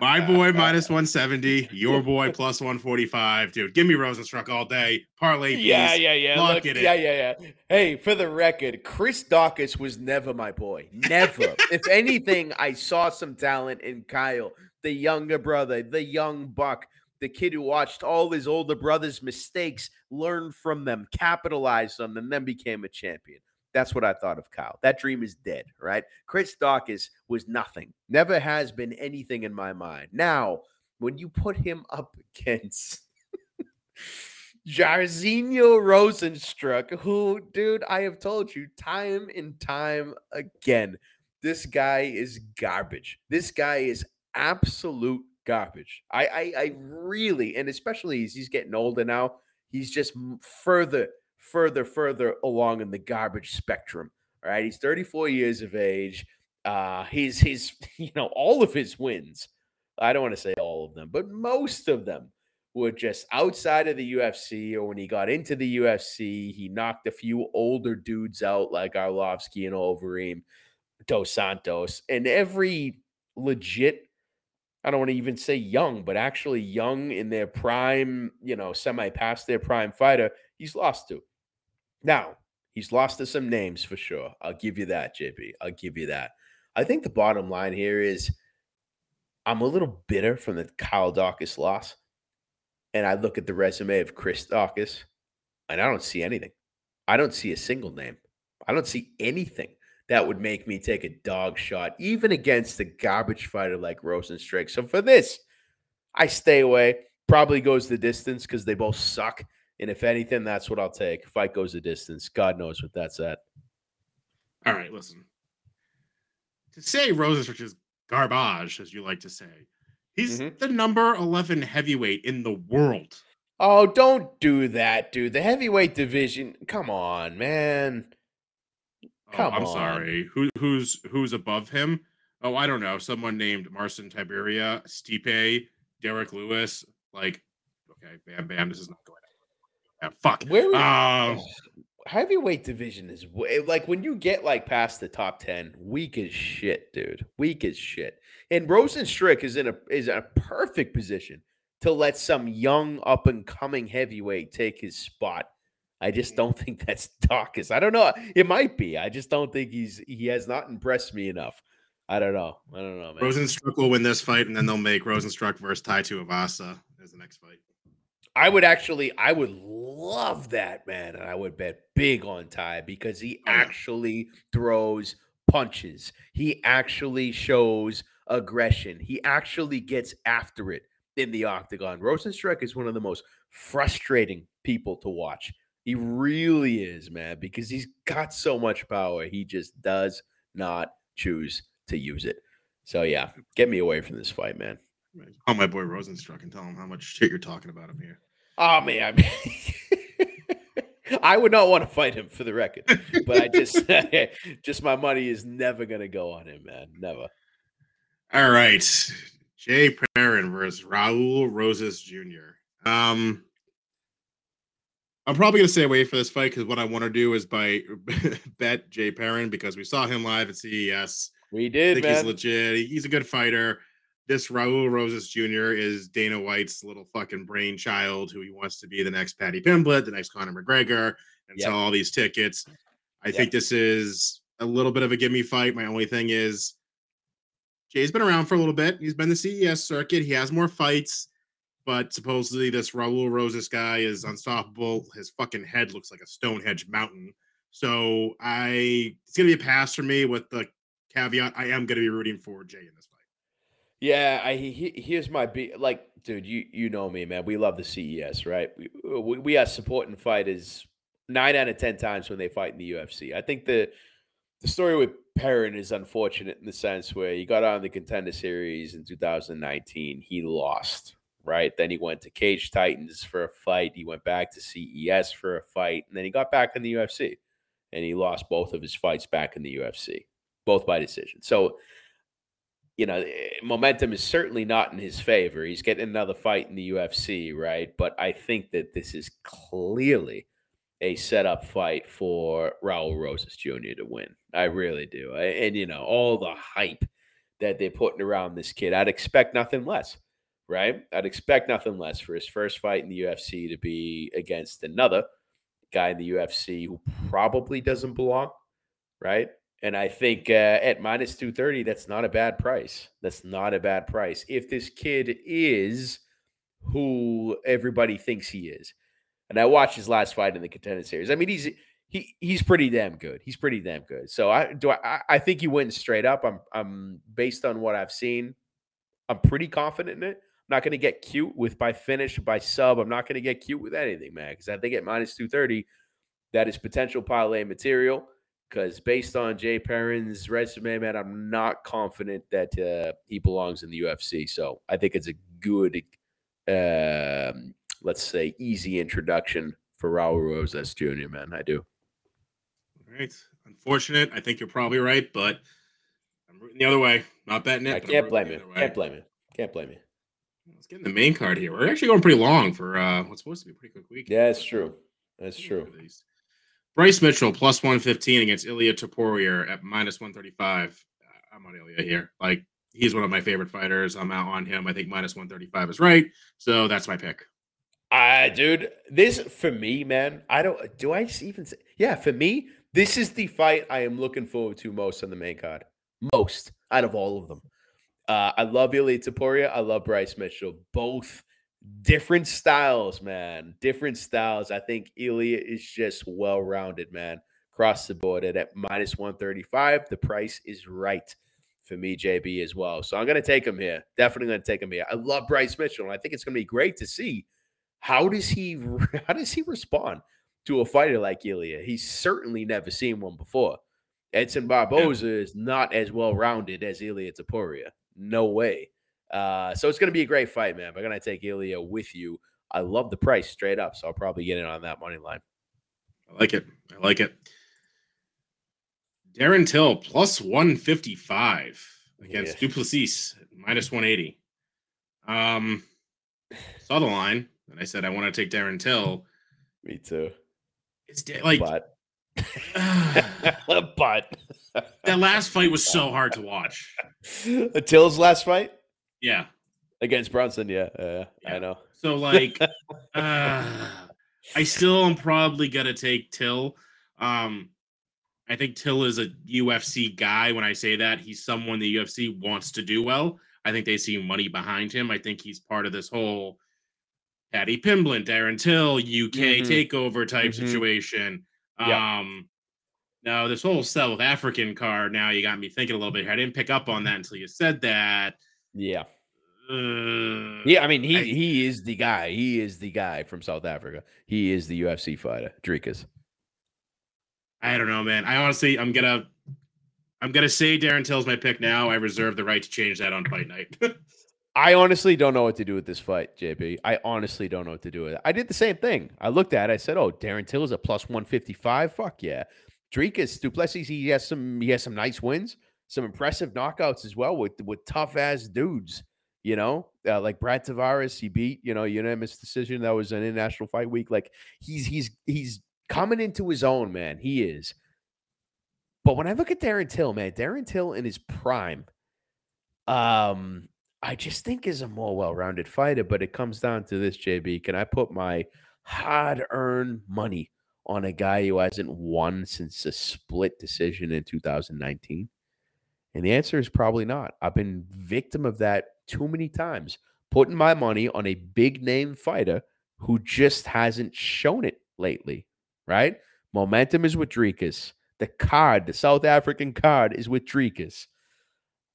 A: My boy minus 170, your boy plus 145. Dude, give me Rozenstruik all day. Parlay
B: Yeah,
A: fees.
B: yeah, yeah.
A: Look at it.
B: yeah, yeah, yeah. Hey, for the record, Chris Daukaus was never my boy. Never. if anything, I saw some talent in Kyle, the younger brother, the young buck, the kid who watched all his older brother's mistakes, learned from them, capitalized on them, and then became a champion. That's what I thought of Kyle. That dream is dead, right? Chris Daukaus was nothing. Never has been anything in my mind. Now, when you put him up against Jairzinho Rozenstruik, who, dude, I have told you time and time again, this guy is garbage. This guy is absolute garbage. I, I, I really, and especially as he's getting older now, he's just further, further, further along in the garbage spectrum. All right, he's 34 years of age. Uh, he's his, you know, all of his wins. I don't want to say all of them, but most of them were just outside of the UFC, or when he got into the UFC, he knocked a few older dudes out like Arlovsky and Overeem, Dos Santos, and every legit, I don't want to even say young, but actually young in their prime, you know, semi past their prime fighter, he's lost to. Now, he's lost to some names for sure. I'll give you that, JP. I'll give you that. I think the bottom line here is I'm a little bitter from the Kyle Daukaus loss and I look at the resume of Chris Daukaus, and I don't see anything. I don't see a single name. I don't see anything that would make me take a dog shot, even against a garbage fighter like Rozenstruik. So for this, I stay away. Probably goes the distance because they both suck. And if anything, that's what I'll take. Fight goes a distance. God knows what that's at.
A: All right, listen. To say Rozenstruik is garbage, as you like to say, he's
B: Mhm.
A: the number 11 heavyweight in the world.
B: Oh, don't do that, dude. The heavyweight division. Come on, man.
A: Oh,
B: Come
A: I'm
B: on.
A: sorry. Who who's who's above him? Oh, I don't know. Someone named Marcin Tybura, Stipe, Derrick Lewis. Like, okay, bam, bam. This is not going. Fuck.
B: Where
A: Um,
B: heavyweight division is like when you get like past the top 10 weak as shit dude weak as shit. And Rozenstruik is in a is in a perfect position to let some young up and coming heavyweight take his spot. I just don't think that's Daukaus. i don't know. It might be. I just don't think he's he has not impressed me enough. I don't know. I don't know man.
A: Rozenstruik will win this fight, and then they'll make Rozenstruik versus Tai Tuivasa as the next fight.
B: I would actually, I would love that, man. And I would bet big on Ty because he
A: Oh,
B: actually throws punches. He actually shows aggression. He actually gets after it in the octagon. Rozenstruik is one of the most frustrating people to watch. He really is, man, because he's got so much power. He just does not choose to use it. So, yeah, get me away from this fight, man.
A: Call my boy Rozenstruik and tell him how much shit you're talking about him here.
B: Oh man, I would not want to fight him for the record, but I just, just my money is never gonna go on him, man. Never.
A: All right, Jay Perrin versus Raul Rosas Jr. Um, I'm probably gonna stay away for this fight because what I want to do is by bet Jay Perrin because we saw him live at CES.
B: We did.
A: I think he's legit. He's a good fighter. This Raul Rosas Jr. is Dana White's little fucking brainchild who he wants to be the next Paddy Pimblett, the next Conor McGregor, and
B: Yep.
A: sell all these tickets. I
B: Yep.
A: think this is a little bit of a gimme fight. My only thing is Jay's been around for a little bit. He's been the CES circuit. He has more fights, but supposedly this Raul Rosas guy is unstoppable. His fucking head looks like a Stonehenge mountain. So I it's gonna be a pass for me with the caveat I am gonna be rooting for Jay in this fight.
B: Yeah, I he, he- here's my be like, dude. You you know me, man. We love the CES, right? We we, we are supporting fighters nine out of ten times when they fight in the UFC. I think the the story with Perrin is unfortunate in the sense where he got on the contender series in 2019. He lost, right? Then he went to Cage Titans for a fight. He went back to CES for a fight, and then he got back in the UFC, and he lost both of his fights back in the UFC, both by decision. So you know, momentum is certainly not in his favor. He's getting another fight in the UFC, right? But I think that this is clearly a setup fight for Raul Rosas Jr. to win. I really do. I- And, you know, all the hype that they're putting around this kid, I'd expect nothing less, right? I'd expect nothing less for his first fight in the UFC to be against another guy in the UFC who probably doesn't belong, right? And I think uh, at minus 230, that's not a bad price. That's not a bad price. If this kid is who everybody thinks he is. And I watched his last fight in the contender series. I mean, he's he he's pretty damn good. He's pretty damn good. So I do I, I- think he wins straight up. I'm I'm based on what I've seen, I'm pretty confident in it. I'm not going to get cute with by finish, by sub. I'm not going to get cute with anything, man, because I think at minus 230, that is potential parlay material. Because based on Jay Perrin's resume, man, I'm not confident that uh, he belongs in the UFC. So I think it's a good, um, let's say, easy introduction for Raul Rosas Jr., man. I do.
A: All right. Unfortunate. I think you're probably right, but I'm rooting the other way. Not betting it.
B: I can't blame you. Can't blame you. Can't blame you.
A: Let's get in the main card here. We're actually going pretty long for uh, what's supposed to be a pretty quick week.
B: Yeah, it's true. That's true.
A: Bryce Mitchell plus 115 against Ilya Topuria at minus 135. Uh, I'm on Ilya here. Like he's one of my favorite fighters. I'm out on him. I think minus 135 is right. So that's my pick.
B: Ah, dude, this for me, man. I don't. Do I even say? Yeah, for me, this is the fight I am looking forward to most on the main card. Most out of all of them. Uh, I love Ilya Topuria. I love Bryce Mitchell. Both different styles, man. Different styles. I think Ilya is just well rounded, man. Across the board at, at minus 135. The price is right for me, JB, as well. So I'm going to take him here. Definitely going to take him here. I love Bryce Mitchell. And I think it's going to be great to see How does he how does he respond to a fighter like Ilya? He's certainly never seen one before. Edson Barboza is not as well rounded as Ilya Topuria. No way. Uh, so it's going to be a great fight, man. I'm going to take Ilya with you. I love the price straight up, so I'll probably get in on that money line.
A: I like it. I like it. Darren Till plus 155 against
B: Yeah.
A: du Plessis minus 180. Um, saw the line and I said I want to take Darren Till.
B: Me too.
A: It's da- like
B: but
A: that last fight was so hard to watch.
B: Till's last fight
A: Yeah.
B: against Brunson, yeah, uh,
A: Yeah.
B: I know.
A: So like, uh, I still am probably gonna take Till. Um, I think Till is a UFC guy. When I say that, he's someone the UFC wants to do well. I think they see money behind him. I think he's part of this whole Paddy Pimblett, Darren Till, UK
B: Mhm.
A: takeover type
B: Mhm.
A: situation.
B: Yeah.
A: Um, now this whole South African card. Now you got me thinking a little bit. I didn't pick up on that until you said that.
B: Yeah.
A: Uh,
B: Yeah, I mean he
A: I-
B: he is the guy. He is the guy from South Africa. He is the UFC fighter, Dricus.
A: I don't know, man. I honestly, I'm gonna, I'm gonna say Darren Till's my pick now. I reserve the right to change that on fight night.
B: I honestly don't know what to do with this fight, JB. I honestly don't know what to do with it. I did the same thing. I looked at it. I said, "Oh, Darren Till is a plus one fifty five. Fuck yeah." Dricus du Plessis, he has some he has some nice wins, some impressive knockouts as well with with tough ass dudes. You know, uh, like Brad Tavares, he beat you know unanimous decision. That was an international fight week. Like he's he's he's coming into his own, man. He is. But when I look at Darren Till, man, Darren Till in his prime, um, I just think is a more well-rounded fighter. But it comes down to this, JB. Can I put my hard-earned money on a guy who hasn't won since a split decision in 2019? And the answer is probably not. I've been victim of that too many times, putting my money on a big name fighter who just hasn't shown it lately, right? Momentum is with Dricus. The card, the South African card, is with Dricus.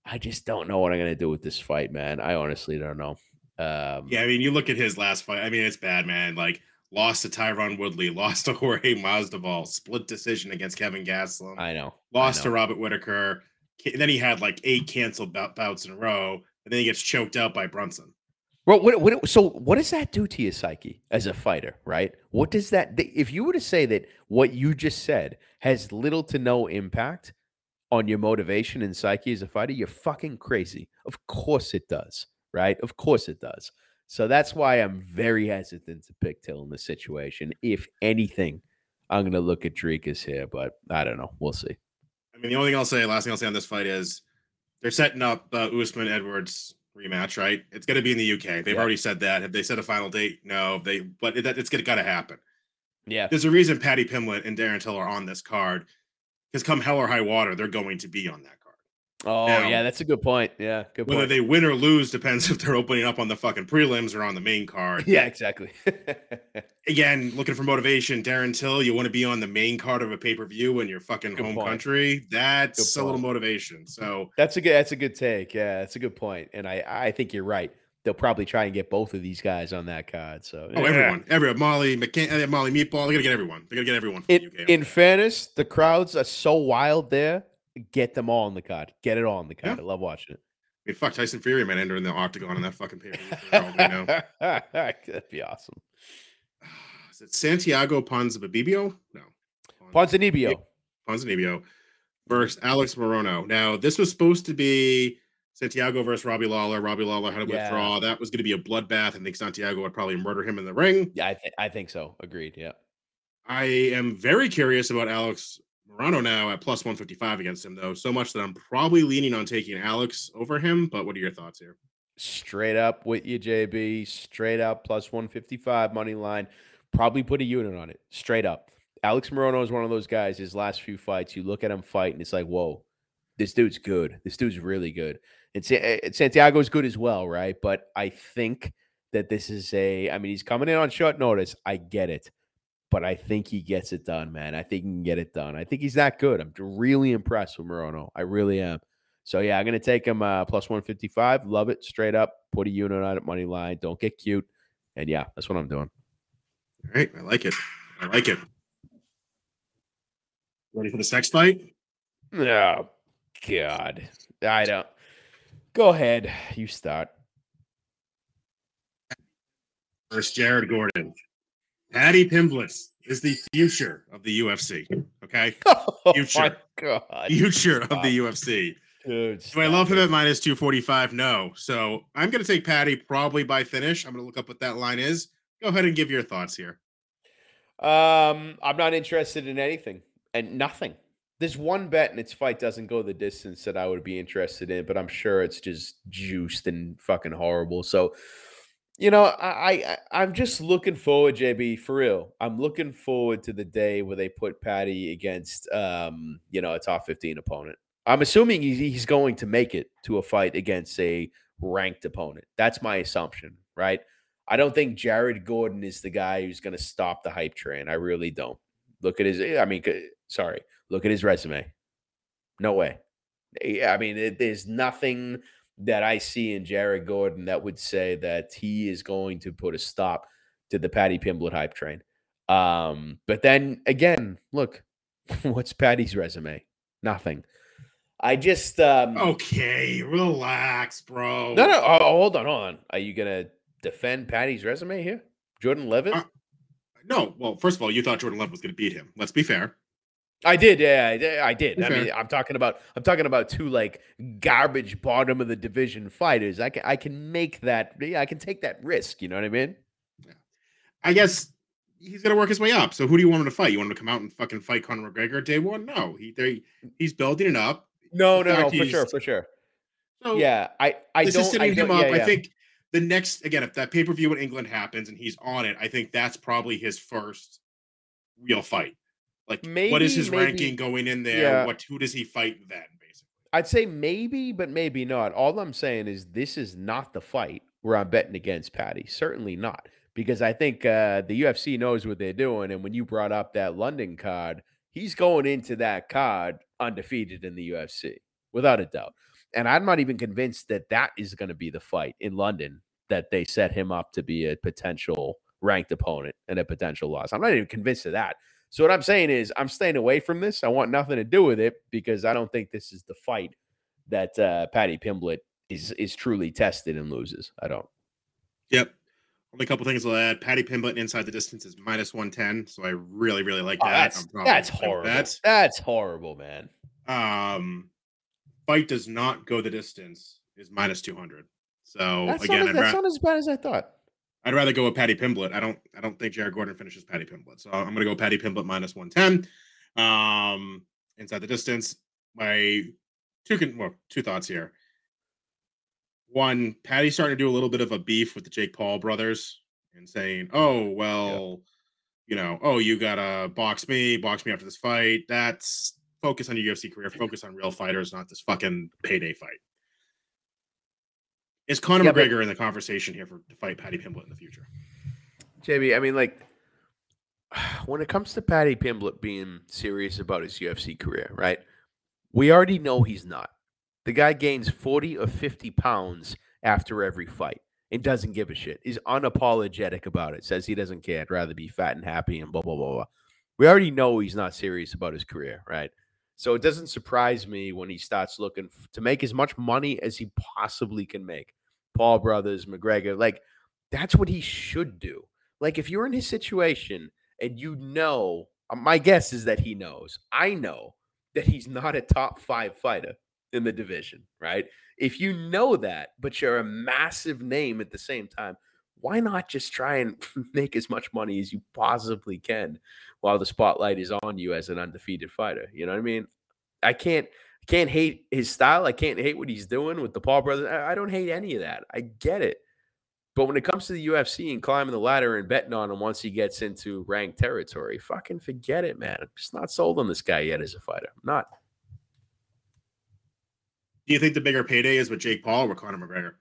B: I just don't know what I'm going to do with this fight, man. I honestly don't know. Um,
A: yeah, I mean, you look at his last fight. I mean, it's bad, man. Like lost to Tyron Woodley, lost to Jorge Masvidal, split decision against Kelvin Gastelum,
B: I know.
A: lost
B: I
A: to. Robert Whitaker. Then he had like eight canceled bouts in a row, and then he gets choked out by Brunson.
B: Well, what, what, so what does that do to your psyche as a fighter, right? What does that, if you were to say that what you just said has little to no impact on your motivation and psyche as a fighter, you're fucking crazy. Of course it does, right? Of course it does. So that's why I'm very hesitant to pick Till in this situation. If anything, I'm going to look at Dricus here, but I don't know. We'll see.
A: I mean, the only thing I'll say, last thing I'll say on this fight is they're setting up uh, Usman Edwards rematch, right? It's going to be in the UK. They've
B: Yeah.
A: already said that. Have they set a final date? No, they. But it, it's going to happen.
B: Yeah.
A: There's a reason Paddy Pimblett and Darren Till are on this card because come hell or high water, they're going to be on that.
B: Oh,
A: Now-
B: yeah. That's a good point. Yeah. Good
A: Whether
B: point.
A: they win or lose depends if they're opening up on the fucking prelims or on the main card.
B: yeah, exactly.
A: Again, looking for motivation. Darren Till, you want to be on the main card of a pay per view in your fucking
B: Good
A: home
B: point.
A: country. That's
B: Good
A: a little motivation. So
B: That's a good. That's a good take. Yeah, that's a good point. And I, I think you're right. They'll probably try and get both of these guys on that card. So,
A: Oh,
B: yeah.
A: everyone, everyone, Molly McCann, uh, Molly Meatball. They're gonna get everyone. They're gonna get everyone.
B: In,
A: the UK
B: in
A: that.
B: fairness, the crowds are so wild there. Get them all on the card. Get it all on the card. I love watching it.
A: I mean, fuck Tyson Fury might enter in the octagon on that fucking pay per
B: That'd be awesome.
A: Is it Santiago Ponzinibbio? No,
B: Ponzinibbio.
A: Ponzinibbio versus Alex Morono. Now, this was supposed to be Santiago versus Robbie Lawler. Robbie Lawler had to
B: Yeah.
A: withdraw. That was going to be a bloodbath. I think Santiago would probably murder him in the ring.
B: Yeah, I, th- I think so. Agreed. Yeah.
A: I am very curious about Alex Morono now at plus 155 against him, though, so much that I'm probably leaning on taking Alex over him. But what are your thoughts here?
B: Straight up with you, JB. Straight up plus 155 money line. Probably put a unit on it. Straight up. Alex Morono is one of those guys. His last few fights, you look at him fight, and it's like, whoa, this dude's good. This dude's really good. And eh, Santiago's good as well, right? But I think that this is a. I mean, he's coming in on short notice. I get it, but I think he gets it done, man. I think he can get it done. I think he's that good. I'm really impressed with Morono. I really am. So yeah, I'm gonna take him uh, plus 155. Love it straight up. Put a unit on it, money line. Don't get cute. And yeah, that's what I'm doing.
A: All right, I like it. I like it. Ready for this next fight?
B: Oh God, I don't. Go ahead, you start.
A: First, Jared Gordon. Paddy Pimblett is the future of the UFC. Okay,
B: Oh
A: Future. future of the UFC.
B: dude.
A: Do I love
B: stop
A: him
B: it.
A: at minus 245? No. So I'm going to take Paddy probably by finish. I'm going to look up what that line is. Go ahead and give your thoughts here.
B: Um, I'm not interested in anything and nothing. There's one bet, and its fight doesn't go the distance that I would be interested in, but I'm sure it's just juiced and fucking horrible. So, you know, I, I I'm just looking forward, JB, for real. I'm looking forward to the day where they put Paddy against, um, you know, a top 15 opponent. I'm assuming he's, going to make it to a fight against a ranked opponent. That's my assumption, right? I don't think Jared Gordon is the guy who's going to stop the hype train. I really don't. Look at his. I mean, sorry. Look at his resume. No way. Eh, I mean, it, there's nothing that I see in Jared Gordon that would say that he is going to put a stop to the Paddy Pimblett hype train. Um, but then again, look, what's Paddy's resume? Nothing. I just um,
A: Okay, relax, bro.
B: no, no. Oh, hold on, hold on. Are you gonna defend Paddy's resume here? Jordan Leavitt?
A: Uh, No, well, first of all, you thought Jordan Love was going to beat him. Let's be fair.
B: I did, yeah, I did. I did. I mean, I'm talking about I'm talking about two like garbage bottom of the division fighters. I can I can make that. Yeah, I can take that risk. You know what I mean? Yeah.
A: I guess he's going to work his way up. So who do you want him to fight? You want him to come out and fucking fight Conor McGregor day one? No, he they, he's building it up.
B: No, no, no, for sure, for sure.
A: So
B: Yeah, I I
A: this
B: don't.
A: is setting him up.
B: yeah,
A: I think the next again, if that pay per view in England happens and he's on it, I think that's probably his first real fight. Like, what is his
B: maybe-
A: ranking going in there?
B: yeah.
A: What who does he fight then? Basically,
B: I'd say maybe, but maybe not. All I'm saying is this is not the fight where I'm betting against Paddy. Certainly not, because I think uh, the UFC knows what they're doing. And when you brought up that London card, he's going into that card undefeated in the UFC, without a doubt. And I'm not even convinced that that is going to be the fight in London that they set him up to be a potential ranked opponent and a potential loss. I'm not even convinced of that. So what I'm saying is I'm staying away from this. I want nothing to do with it because I don't think this is the fight that uh, Paddy Pimblett is is truly tested and loses. I don't.
A: yep. Only a couple things I'll add. Paddy Pimblett inside the distance is minus one ten, so I really really like
B: Oh,
A: that.
B: that's that's
A: with
B: horrible.
A: that.
B: That's horrible, man.
A: Um, fight does not go the distance is minus two hundred. So
B: That's,
A: again,
B: not, that's
A: ra-
B: not as bad as I thought.
A: I'd rather go with Paddy Pimblett. I don't I don't think Jared Gordon finishes Paddy Pimblett. So I'm gonna go Paddy Pimblett minus one ten. Um, inside the distance. My two can well, two thoughts here. One, Paddy's starting to do a little bit of a beef with the Jake Paul brothers and saying, "Oh well, you know, oh you gotta box me, box me after this fight." That's focus on your UFC career, focus on real fighters, not this fucking payday fight. Is Conor
B: Yeah, but-
A: McGregor in the conversation here for to fight Paddy Pimblett in the future?
B: JB, I mean, like, when it comes to Paddy Pimblett being serious about his UFC career, right? We already know he's not. The guy gains 40 or 50 pounds after every fight and doesn't give a shit. He's unapologetic about it, says he doesn't care. I'd rather be fat and happy and blah, blah, blah, blah. We already know he's not serious about his career, right? So it doesn't surprise me when he starts looking f- to make as much money as he possibly can make. Paul Brothers, McGregor, like, that's what he should do. Like if you're in his situation and you know, uh, my guess is that he knows. I know that he's not a top 5 fighter in the division, right? If you know that, but you're a massive name at the same time, why not just try and make as much money as you possibly can while the spotlight is on you as an undefeated fighter? You know what I mean? I can't can't hate his style. I can't hate what he's doing with the Paul brothers. I I don't hate any of that. I get it. But when it comes to the UFC and climbing the ladder and betting on him once he gets into ranked territory, fucking forget it, man. I'm just not sold on this guy yet as a fighter. I'm not.
A: Do you think the bigger payday is with Jake Paul or Conor McGregor?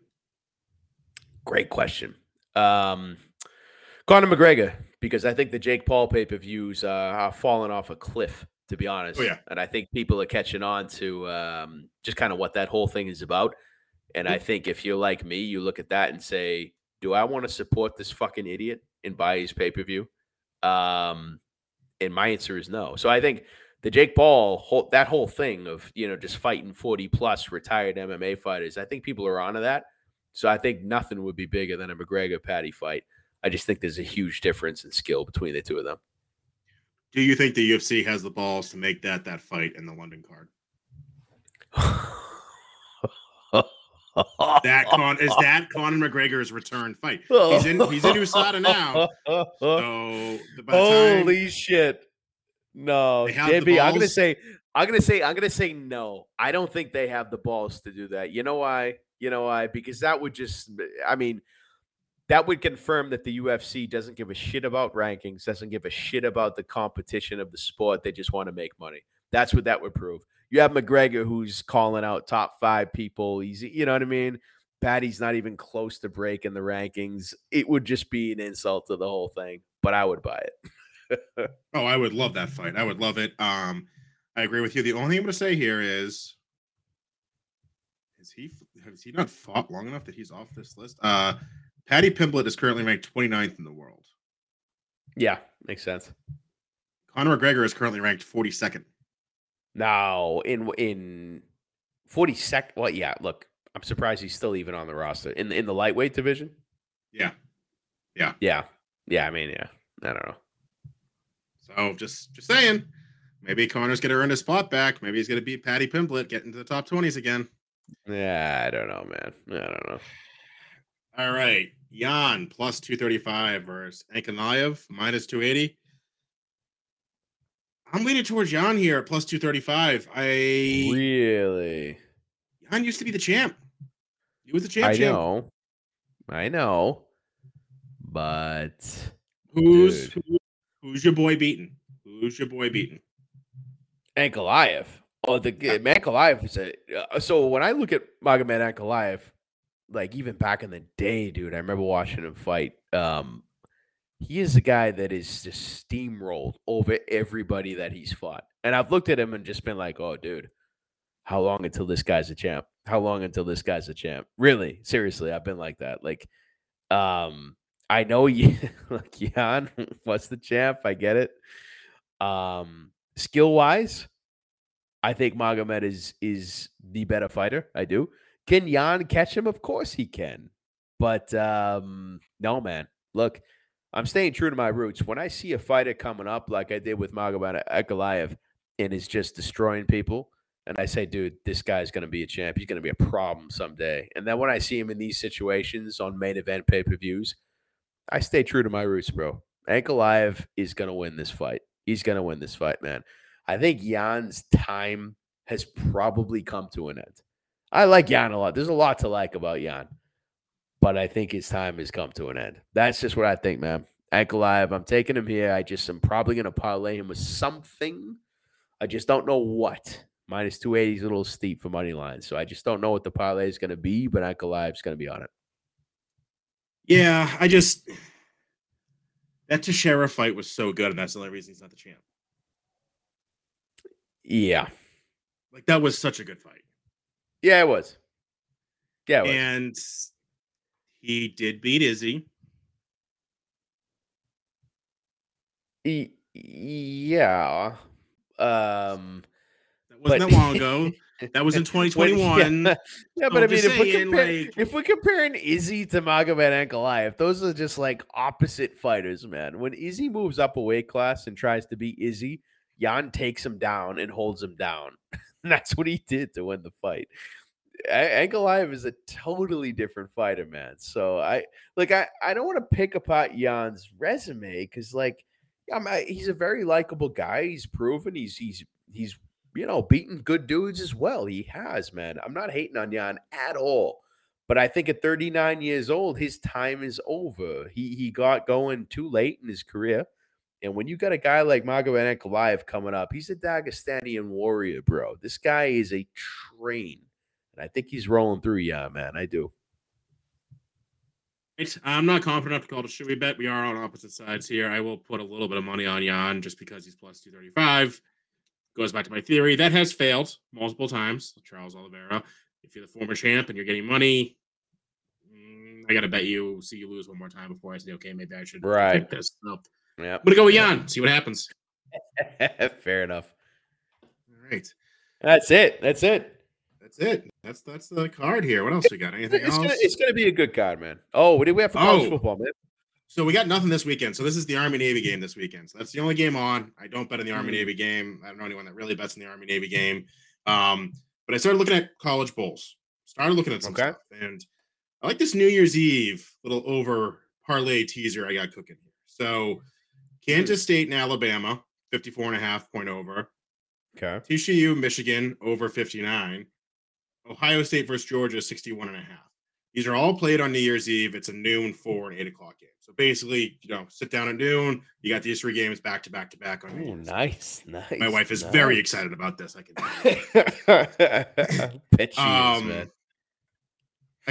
B: Great question. Um, Conor McGregor, because I think the Jake Paul pay per views uh, are falling off a cliff, to be honest.
A: Oh, yeah.
B: And I think people are catching on to um, just kind of what that whole thing is about. And I think if you're like me, you look at that and say, do I want to support this fucking idiot and buy his pay per view? Um, and my answer is no. So I think the Jake Paul whole, that whole thing of you know just fighting 40 plus retired MMA fighters, I think people are onto that. So I think nothing would be bigger than a McGregor Paddy fight. I just think there's a huge difference in skill between the two of them.
A: Do you think the UFC has the balls to make that that fight in the London card? that con is that Conor McGregor's return fight. He's in he's in USADA now. So
B: holy shit. No, JB, I'm gonna say I'm gonna say I'm gonna say no. I don't think they have the balls to do that. You know why? You know why? Because that would just I mean that would confirm that the UFC doesn't give a shit about rankings, doesn't give a shit about the competition of the sport. They just want to make money. That's what that would prove. You have McGregor who's calling out top five people. He's, you know what I mean? Paddy's not even close to breaking the rankings. It would just be an insult to the whole thing, but I would buy
A: it. oh, I would love that fight. I would love it. Um, I agree with you. The only thing I'm going to say here is, is he has he not fought long enough that he's off this list? Uh, Paddy Pimblett is currently ranked 29th in the world.
B: Yeah, makes sense.
A: Conor McGregor is currently ranked 42nd.
B: Now, in in 42nd, well, yeah, look, I'm surprised he's still even on the roster in the, in the lightweight division.
A: Yeah, yeah,
B: yeah, yeah. I mean, yeah, I don't know.
A: So just just saying, maybe Conor's gonna earn his spot back. Maybe he's gonna beat Paddy Pimblett, get into the top 20s again.
B: Yeah, I don't know, man. I don't know.
A: All right, Jan plus 235 versus Ankalaev minus 280. I'm leaning towards Jan here at plus 235. I
B: really
A: Jan used to be the champ. He was the champ.
B: I
A: champ.
B: know. I know. But
A: who's who, who's your boy beating? Who's your boy beating?
B: Ankalaev. Oh, the yeah. Ankalaev is a. Uh, so when I look at Magomed Ankalaev, like even back in the day, dude, I remember watching him fight. Um, he is a guy that is just steamrolled over everybody that he's fought. And I've looked at him and just been like, oh, dude, how long until this guy's a champ? How long until this guy's a champ? Really, seriously, I've been like that. Like, um, I know you like Jan was the champ. I get it. Um, skill wise, I think Magomed is is the better fighter. I do. Can Jan catch him? Of course he can. But um, no, man. Look, I'm staying true to my roots. When I see a fighter coming up like I did with Magomed Ankalaev and is just destroying people, and I say, dude, this guy's going to be a champ. He's going to be a problem someday. And then when I see him in these situations on main event pay per views, I stay true to my roots, bro. Ankalaev is going to win this fight. He's going to win this fight, man. I think Jan's time has probably come to an end. I like Jan a lot. There's a lot to like about Jan but I think his time has come to an end. That's just what I think, man. Ankalaev, I'm taking him here. I just am probably going to parlay him with something. I just don't know what. Minus 280 is a little steep for money line. So I just don't know what the parlay is going to be, but Ankalaev's going to be on it.
A: Yeah, I just. That Teixeira fight was so good, and that's the only reason he's not the champ.
B: Yeah.
A: Like, that was such a good fight.
B: Yeah, it was. Yeah, it
A: was. And he did beat Izzy.
B: yeah. Um,
A: that wasn't but, that long ago. That was in 2021.
B: yeah, yeah but I mean, if, saying, we compare, like, if we're comparing Izzy to Magomed Ankalaev, those are just like opposite fighters, man. When Izzy moves up a weight class and tries to beat Izzy, Jan takes him down and holds him down. That's what he did to win the fight. Ankalaev is a totally different fighter, man. So I like I I don't want to pick apart Jan's resume because like I'm, I, he's a very likable guy. He's proven he's he's he's you know beaten good dudes as well. He has, man. I'm not hating on Jan at all. But I think at 39 years old, his time is over. He he got going too late in his career. And when you got a guy like Magomed Ankalaev coming up, he's a Dagestanian warrior, bro. This guy is a train And I think he's rolling through. Yeah, man, I do.
A: I'm not confident enough to call it a shoey bet. We are on opposite sides here. I will put a little bit of money on Jan just because he's plus 235. Goes back to my theory that has failed multiple times. Charles Oliveira. If you're the former champ and you're getting money, mm, I got to bet you see you lose one more time before I say, okay, maybe I should
B: right.
A: this. So
B: Yeah.
A: I'm gonna go with Jan. See what happens.
B: Fair enough.
A: All right.
B: That's it. That's it.
A: That's it. That's that's the card here. What else we got? Anything
B: It's
A: else?
B: gonna, it's gonna be a good card, man. Oh, what do we have for college
A: Oh.
B: football, man?
A: So we got nothing this weekend. So this is the Army Navy game this weekend. So that's the only game on. I don't bet in the Army
B: Hmm.
A: Navy game. I don't know anyone that really bets in the Army Navy game. Um, but I started looking at college bowls. Started looking at some
B: Okay.
A: stuff, and I like this New Year's Eve little over parlay teaser I got cooking here. So Kansas State and Alabama, 54 and a half point over.
B: Okay.
A: TCU, Michigan over 59. Ohio State versus Georgia, 61 and a half. These are all played on New Year's Eve. It's a noon, four, and eight o'clock game. So basically, you know, sit down at noon. You got these three games back to back to back on New
B: Oh, nice, nice.
A: My wife is very excited about this. I can.
B: Bet she is,
A: Um,
B: man.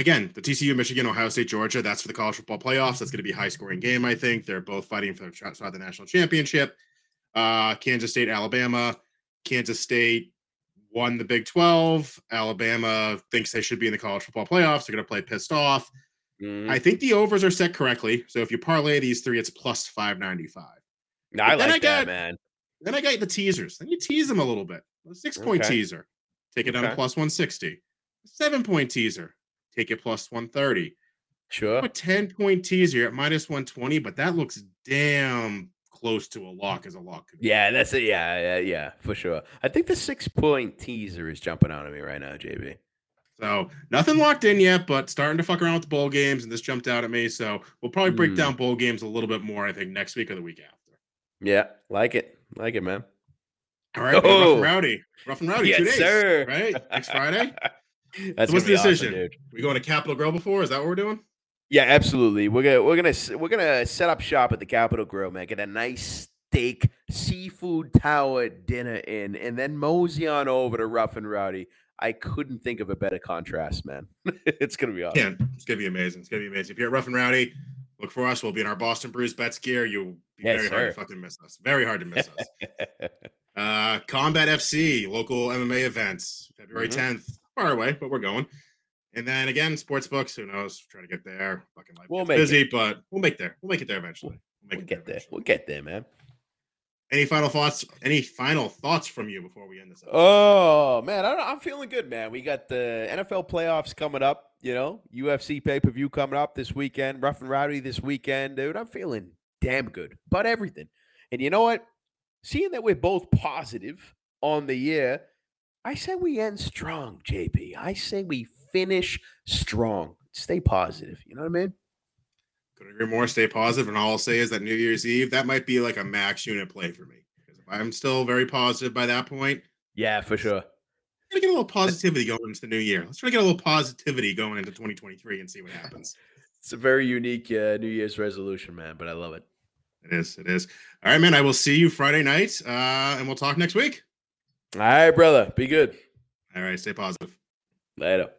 A: Again, the TCU, Michigan, Ohio State, Georgia. That's for the college football playoffs. That's going to be a high scoring game. I think they're both fighting for the shot shot at the national championship. Uh, Kansas State, Alabama. Kansas State won the Big 12. Alabama thinks they should be in the college football playoffs. They're going to play pissed off.
B: Mhm.
A: I think the overs are set correctly. So if you parlay these three, it's plus 595.
B: I
A: then
B: like
A: I
B: that,
A: got-
B: man.
A: Then I got the teasers. Then you tease them a little bit. A six point
B: Okay.
A: teaser, take it down to plus 160. A seven point teaser, take it plus 130.
B: Sure.
A: A 10 point teaser at minus 120, but that looks damn close to a lock as a lock.
B: Yeah, that's it. Yeah, yeah, yeah, for sure. I think the six point teaser is jumping out at me right now, JB.
A: So nothing locked in yet, but starting to fuck around with the bowl games, and this jumped out at me. So we'll probably break
B: Hmm.
A: down bowl games a little bit more, I think, next week or the week after.
B: Yeah, like it, like it, man.
A: All right, got rough
B: Oh.
A: and rowdy. Rough and rowdy, two
B: yes,
A: days.
B: sir.
A: Right? Next Friday.
B: That's
A: So what's the
B: awesome,
A: decision?
B: dude.
A: We going to Capital Grille before? Is that what we're doing?
B: Yeah, absolutely. We're gonna we're gonna we're gonna set up shop at the Capital Grille, man. Get a nice steak seafood tower dinner in, and then mosey on over to Rough and Rowdy. I couldn't think of a better contrast, man. it's gonna be awesome.
A: Yeah, it's gonna be amazing. It's gonna be amazing. If you're at Rough and Rowdy, look for us. We'll be in our Boston Brews bets gear. You'll be
B: Yes,
A: very hard to fucking miss us. Very hard to miss us. Uh, Combat FC, local MMA events, February
B: Mhm.
A: 10th. Far away, but we're going. And then again, sports books. Who knows? Try to get there. Fucking life
B: We'll make
A: busy, but we'll make there. We'll make it there eventually. We'll make
B: We'll
A: it
B: get there.
A: eventually.
B: We'll get there, man.
A: Any final thoughts? Any final thoughts from you before we end this? episode?
B: Oh man, I don't, I'm feeling good, man. We got the NFL playoffs coming up. You know, UFC pay per view coming up this weekend. Rough and Rowdy this weekend, dude. I'm feeling damn good about everything. And you know what? Seeing that we're both positive on the year, I say we end strong, JB. I say we finish strong. Stay positive. You know what I mean?
A: Couldn't agree more. Stay positive, and all I'll say is that New Year's Eve that might be like a max unit play for me because if I'm still very positive by that point,
B: Yeah, for sure.
A: To get a little positivity going into the new year. Let's try to get a little positivity going into 2023 and see what happens.
B: It's a very unique uh, New Year's resolution, man, but I love it.
A: It is. It is. All right, man. I will see you Friday night, uh, and we'll talk next week.
B: All right, brother. Be good.
A: All right. Stay positive.
B: Later.